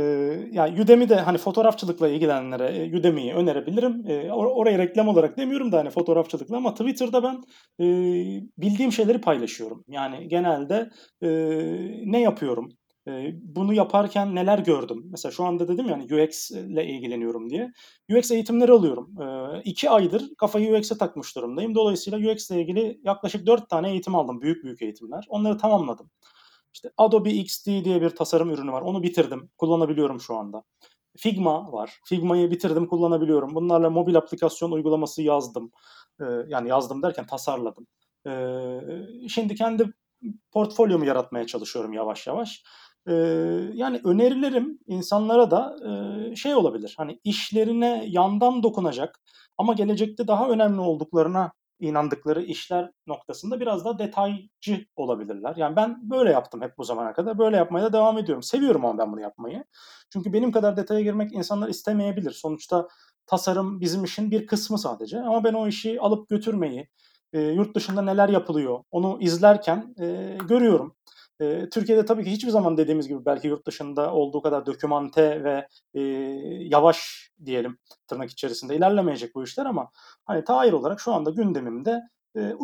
B: yani Udemy'de hani fotoğrafçılıkla ilgilenenlere Udemy'yi önerebilirim. E, or- orayı reklam olarak demiyorum da hani fotoğrafçılıkla ama Twitter'da ben e, bildiğim şeyleri paylaşıyorum. Yani genelde e, ne yapıyorum? Bunu yaparken neler gördüm? Mesela şu anda dedim yani UX ile ilgileniyorum diye. UX eğitimleri alıyorum. İki aydır kafayı UX'e takmış durumdayım. Dolayısıyla UX ile ilgili yaklaşık dört tane eğitim aldım. Büyük büyük eğitimler. Onları tamamladım. İşte Adobe XD diye bir tasarım ürünü var. Onu bitirdim. Kullanabiliyorum şu anda. Figma var. Figma'yı bitirdim, kullanabiliyorum. Bunlarla mobil aplikasyon uygulaması yazdım. Yani yazdım derken tasarladım. Şimdi kendi portfolyomu yaratmaya çalışıyorum yavaş yavaş yani önerilerim insanlara da şey olabilir. Hani işlerine yandan dokunacak ama gelecekte daha önemli olduklarına inandıkları işler noktasında biraz daha detaycı olabilirler. Yani ben böyle yaptım hep bu zamana kadar. Böyle yapmaya da devam ediyorum. Seviyorum ama ben bunu yapmayı. Çünkü benim kadar detaya girmek insanlar istemeyebilir. Sonuçta tasarım bizim işin bir kısmı sadece. Ama ben o işi alıp götürmeyi, yurt dışında neler yapılıyor onu izlerken görüyorum. Türkiye'de tabii ki hiçbir zaman dediğimiz gibi belki yurt dışında olduğu kadar dokümante ve e, yavaş diyelim tırnak içerisinde ilerlemeyecek bu işler ama hani Tahir olarak şu anda gündemimde e,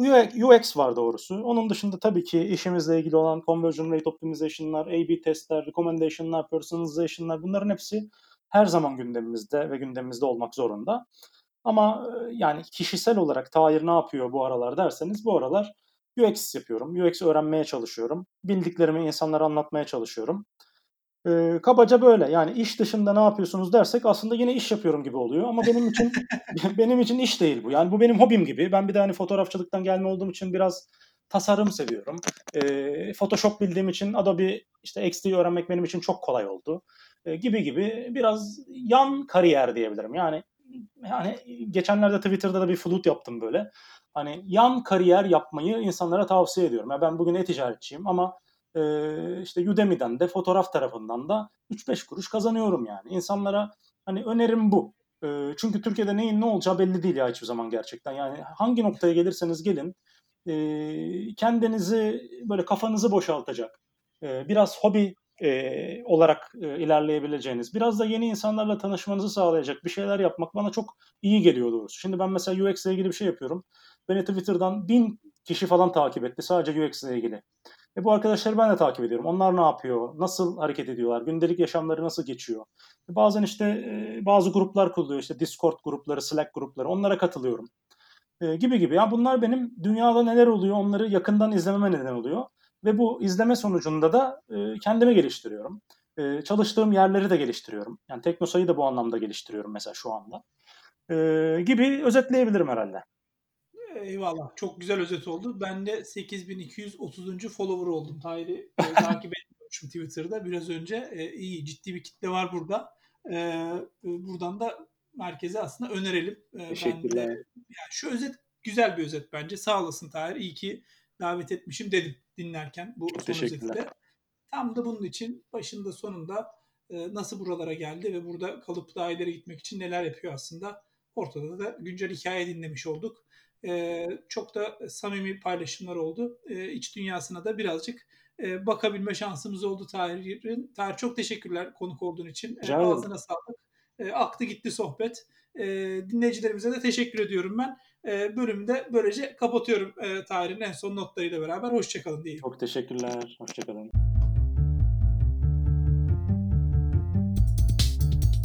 B: UX var doğrusu. Onun dışında tabii ki işimizle ilgili olan conversion rate optimization'lar, A-B testler, recommendation'lar, personalization'lar bunların hepsi her zaman gündemimizde ve gündemimizde olmak zorunda. Ama yani kişisel olarak Tahir ne yapıyor bu aralar derseniz bu aralar UX yapıyorum. UX öğrenmeye çalışıyorum. Bildiklerimi insanlara anlatmaya çalışıyorum. Ee, kabaca böyle. Yani iş dışında ne yapıyorsunuz dersek aslında yine iş yapıyorum gibi oluyor. Ama benim için benim için iş değil bu. Yani bu benim hobim gibi. Ben bir de hani fotoğrafçılıktan gelme olduğum için biraz tasarım seviyorum. Ee, Photoshop bildiğim için Adobe işte XD'yi öğrenmek benim için çok kolay oldu. Ee, gibi gibi biraz yan kariyer diyebilirim. Yani yani geçenlerde Twitter'da da bir flut yaptım böyle hani yan kariyer yapmayı insanlara tavsiye ediyorum. Yani ben bugün e-ticaretçiyim ama e, işte Udemy'den de fotoğraf tarafından da 3-5 kuruş kazanıyorum yani. İnsanlara hani önerim bu. E, çünkü Türkiye'de neyin ne olacağı belli değil ya hiçbir zaman gerçekten. Yani hangi noktaya gelirseniz gelin e, kendinizi böyle kafanızı boşaltacak, e, biraz hobi e, olarak e, ilerleyebileceğiniz, biraz da yeni insanlarla tanışmanızı sağlayacak bir şeyler yapmak bana çok iyi geliyor doğrusu. Şimdi ben mesela UX ile ilgili bir şey yapıyorum. Beni Twitter'dan bin kişi falan takip etti sadece UX ile ilgili. E bu arkadaşları ben de takip ediyorum. Onlar ne yapıyor? Nasıl hareket ediyorlar? Gündelik yaşamları nasıl geçiyor? E bazen işte e, bazı gruplar kuruluyor. İşte Discord grupları, Slack grupları. Onlara katılıyorum. E, gibi gibi. Yani bunlar benim dünyada neler oluyor onları yakından izlememe neden oluyor. Ve bu izleme sonucunda da e, kendimi geliştiriyorum. E, çalıştığım yerleri de geliştiriyorum. Yani Teknosa'yı da bu anlamda geliştiriyorum mesela şu anda. E, gibi özetleyebilirim herhalde.
A: Eyvallah. Çok güzel özet oldu. Ben de 8230. follower oldum. Tahir'i e, takip etmişim Twitter'da biraz önce. E, iyi ciddi bir kitle var burada. E, e buradan da merkeze aslında önerelim.
B: E, Teşekkürler.
A: Ben de, yani şu özet güzel bir özet bence. Sağ olasın Tahir. İyi ki davet etmişim dedim dinlerken bu
B: son özette.
A: Tam da bunun için başında sonunda e, nasıl buralara geldi ve burada kalıp daha ileri gitmek için neler yapıyor aslında ortada da güncel hikaye dinlemiş olduk. E, çok da samimi paylaşımlar oldu. E, iç dünyasına da birazcık e, bakabilme şansımız oldu Tahir'in. Tahir çok teşekkürler konuk olduğun için. E, ağzına sağlık. E, aktı gitti sohbet. E, dinleyicilerimize de teşekkür ediyorum ben. E, bölümü de böylece kapatıyorum e, Tahir'in en son notlarıyla beraber. Hoşçakalın diyeyim.
B: Çok teşekkürler. Hoşçakalın.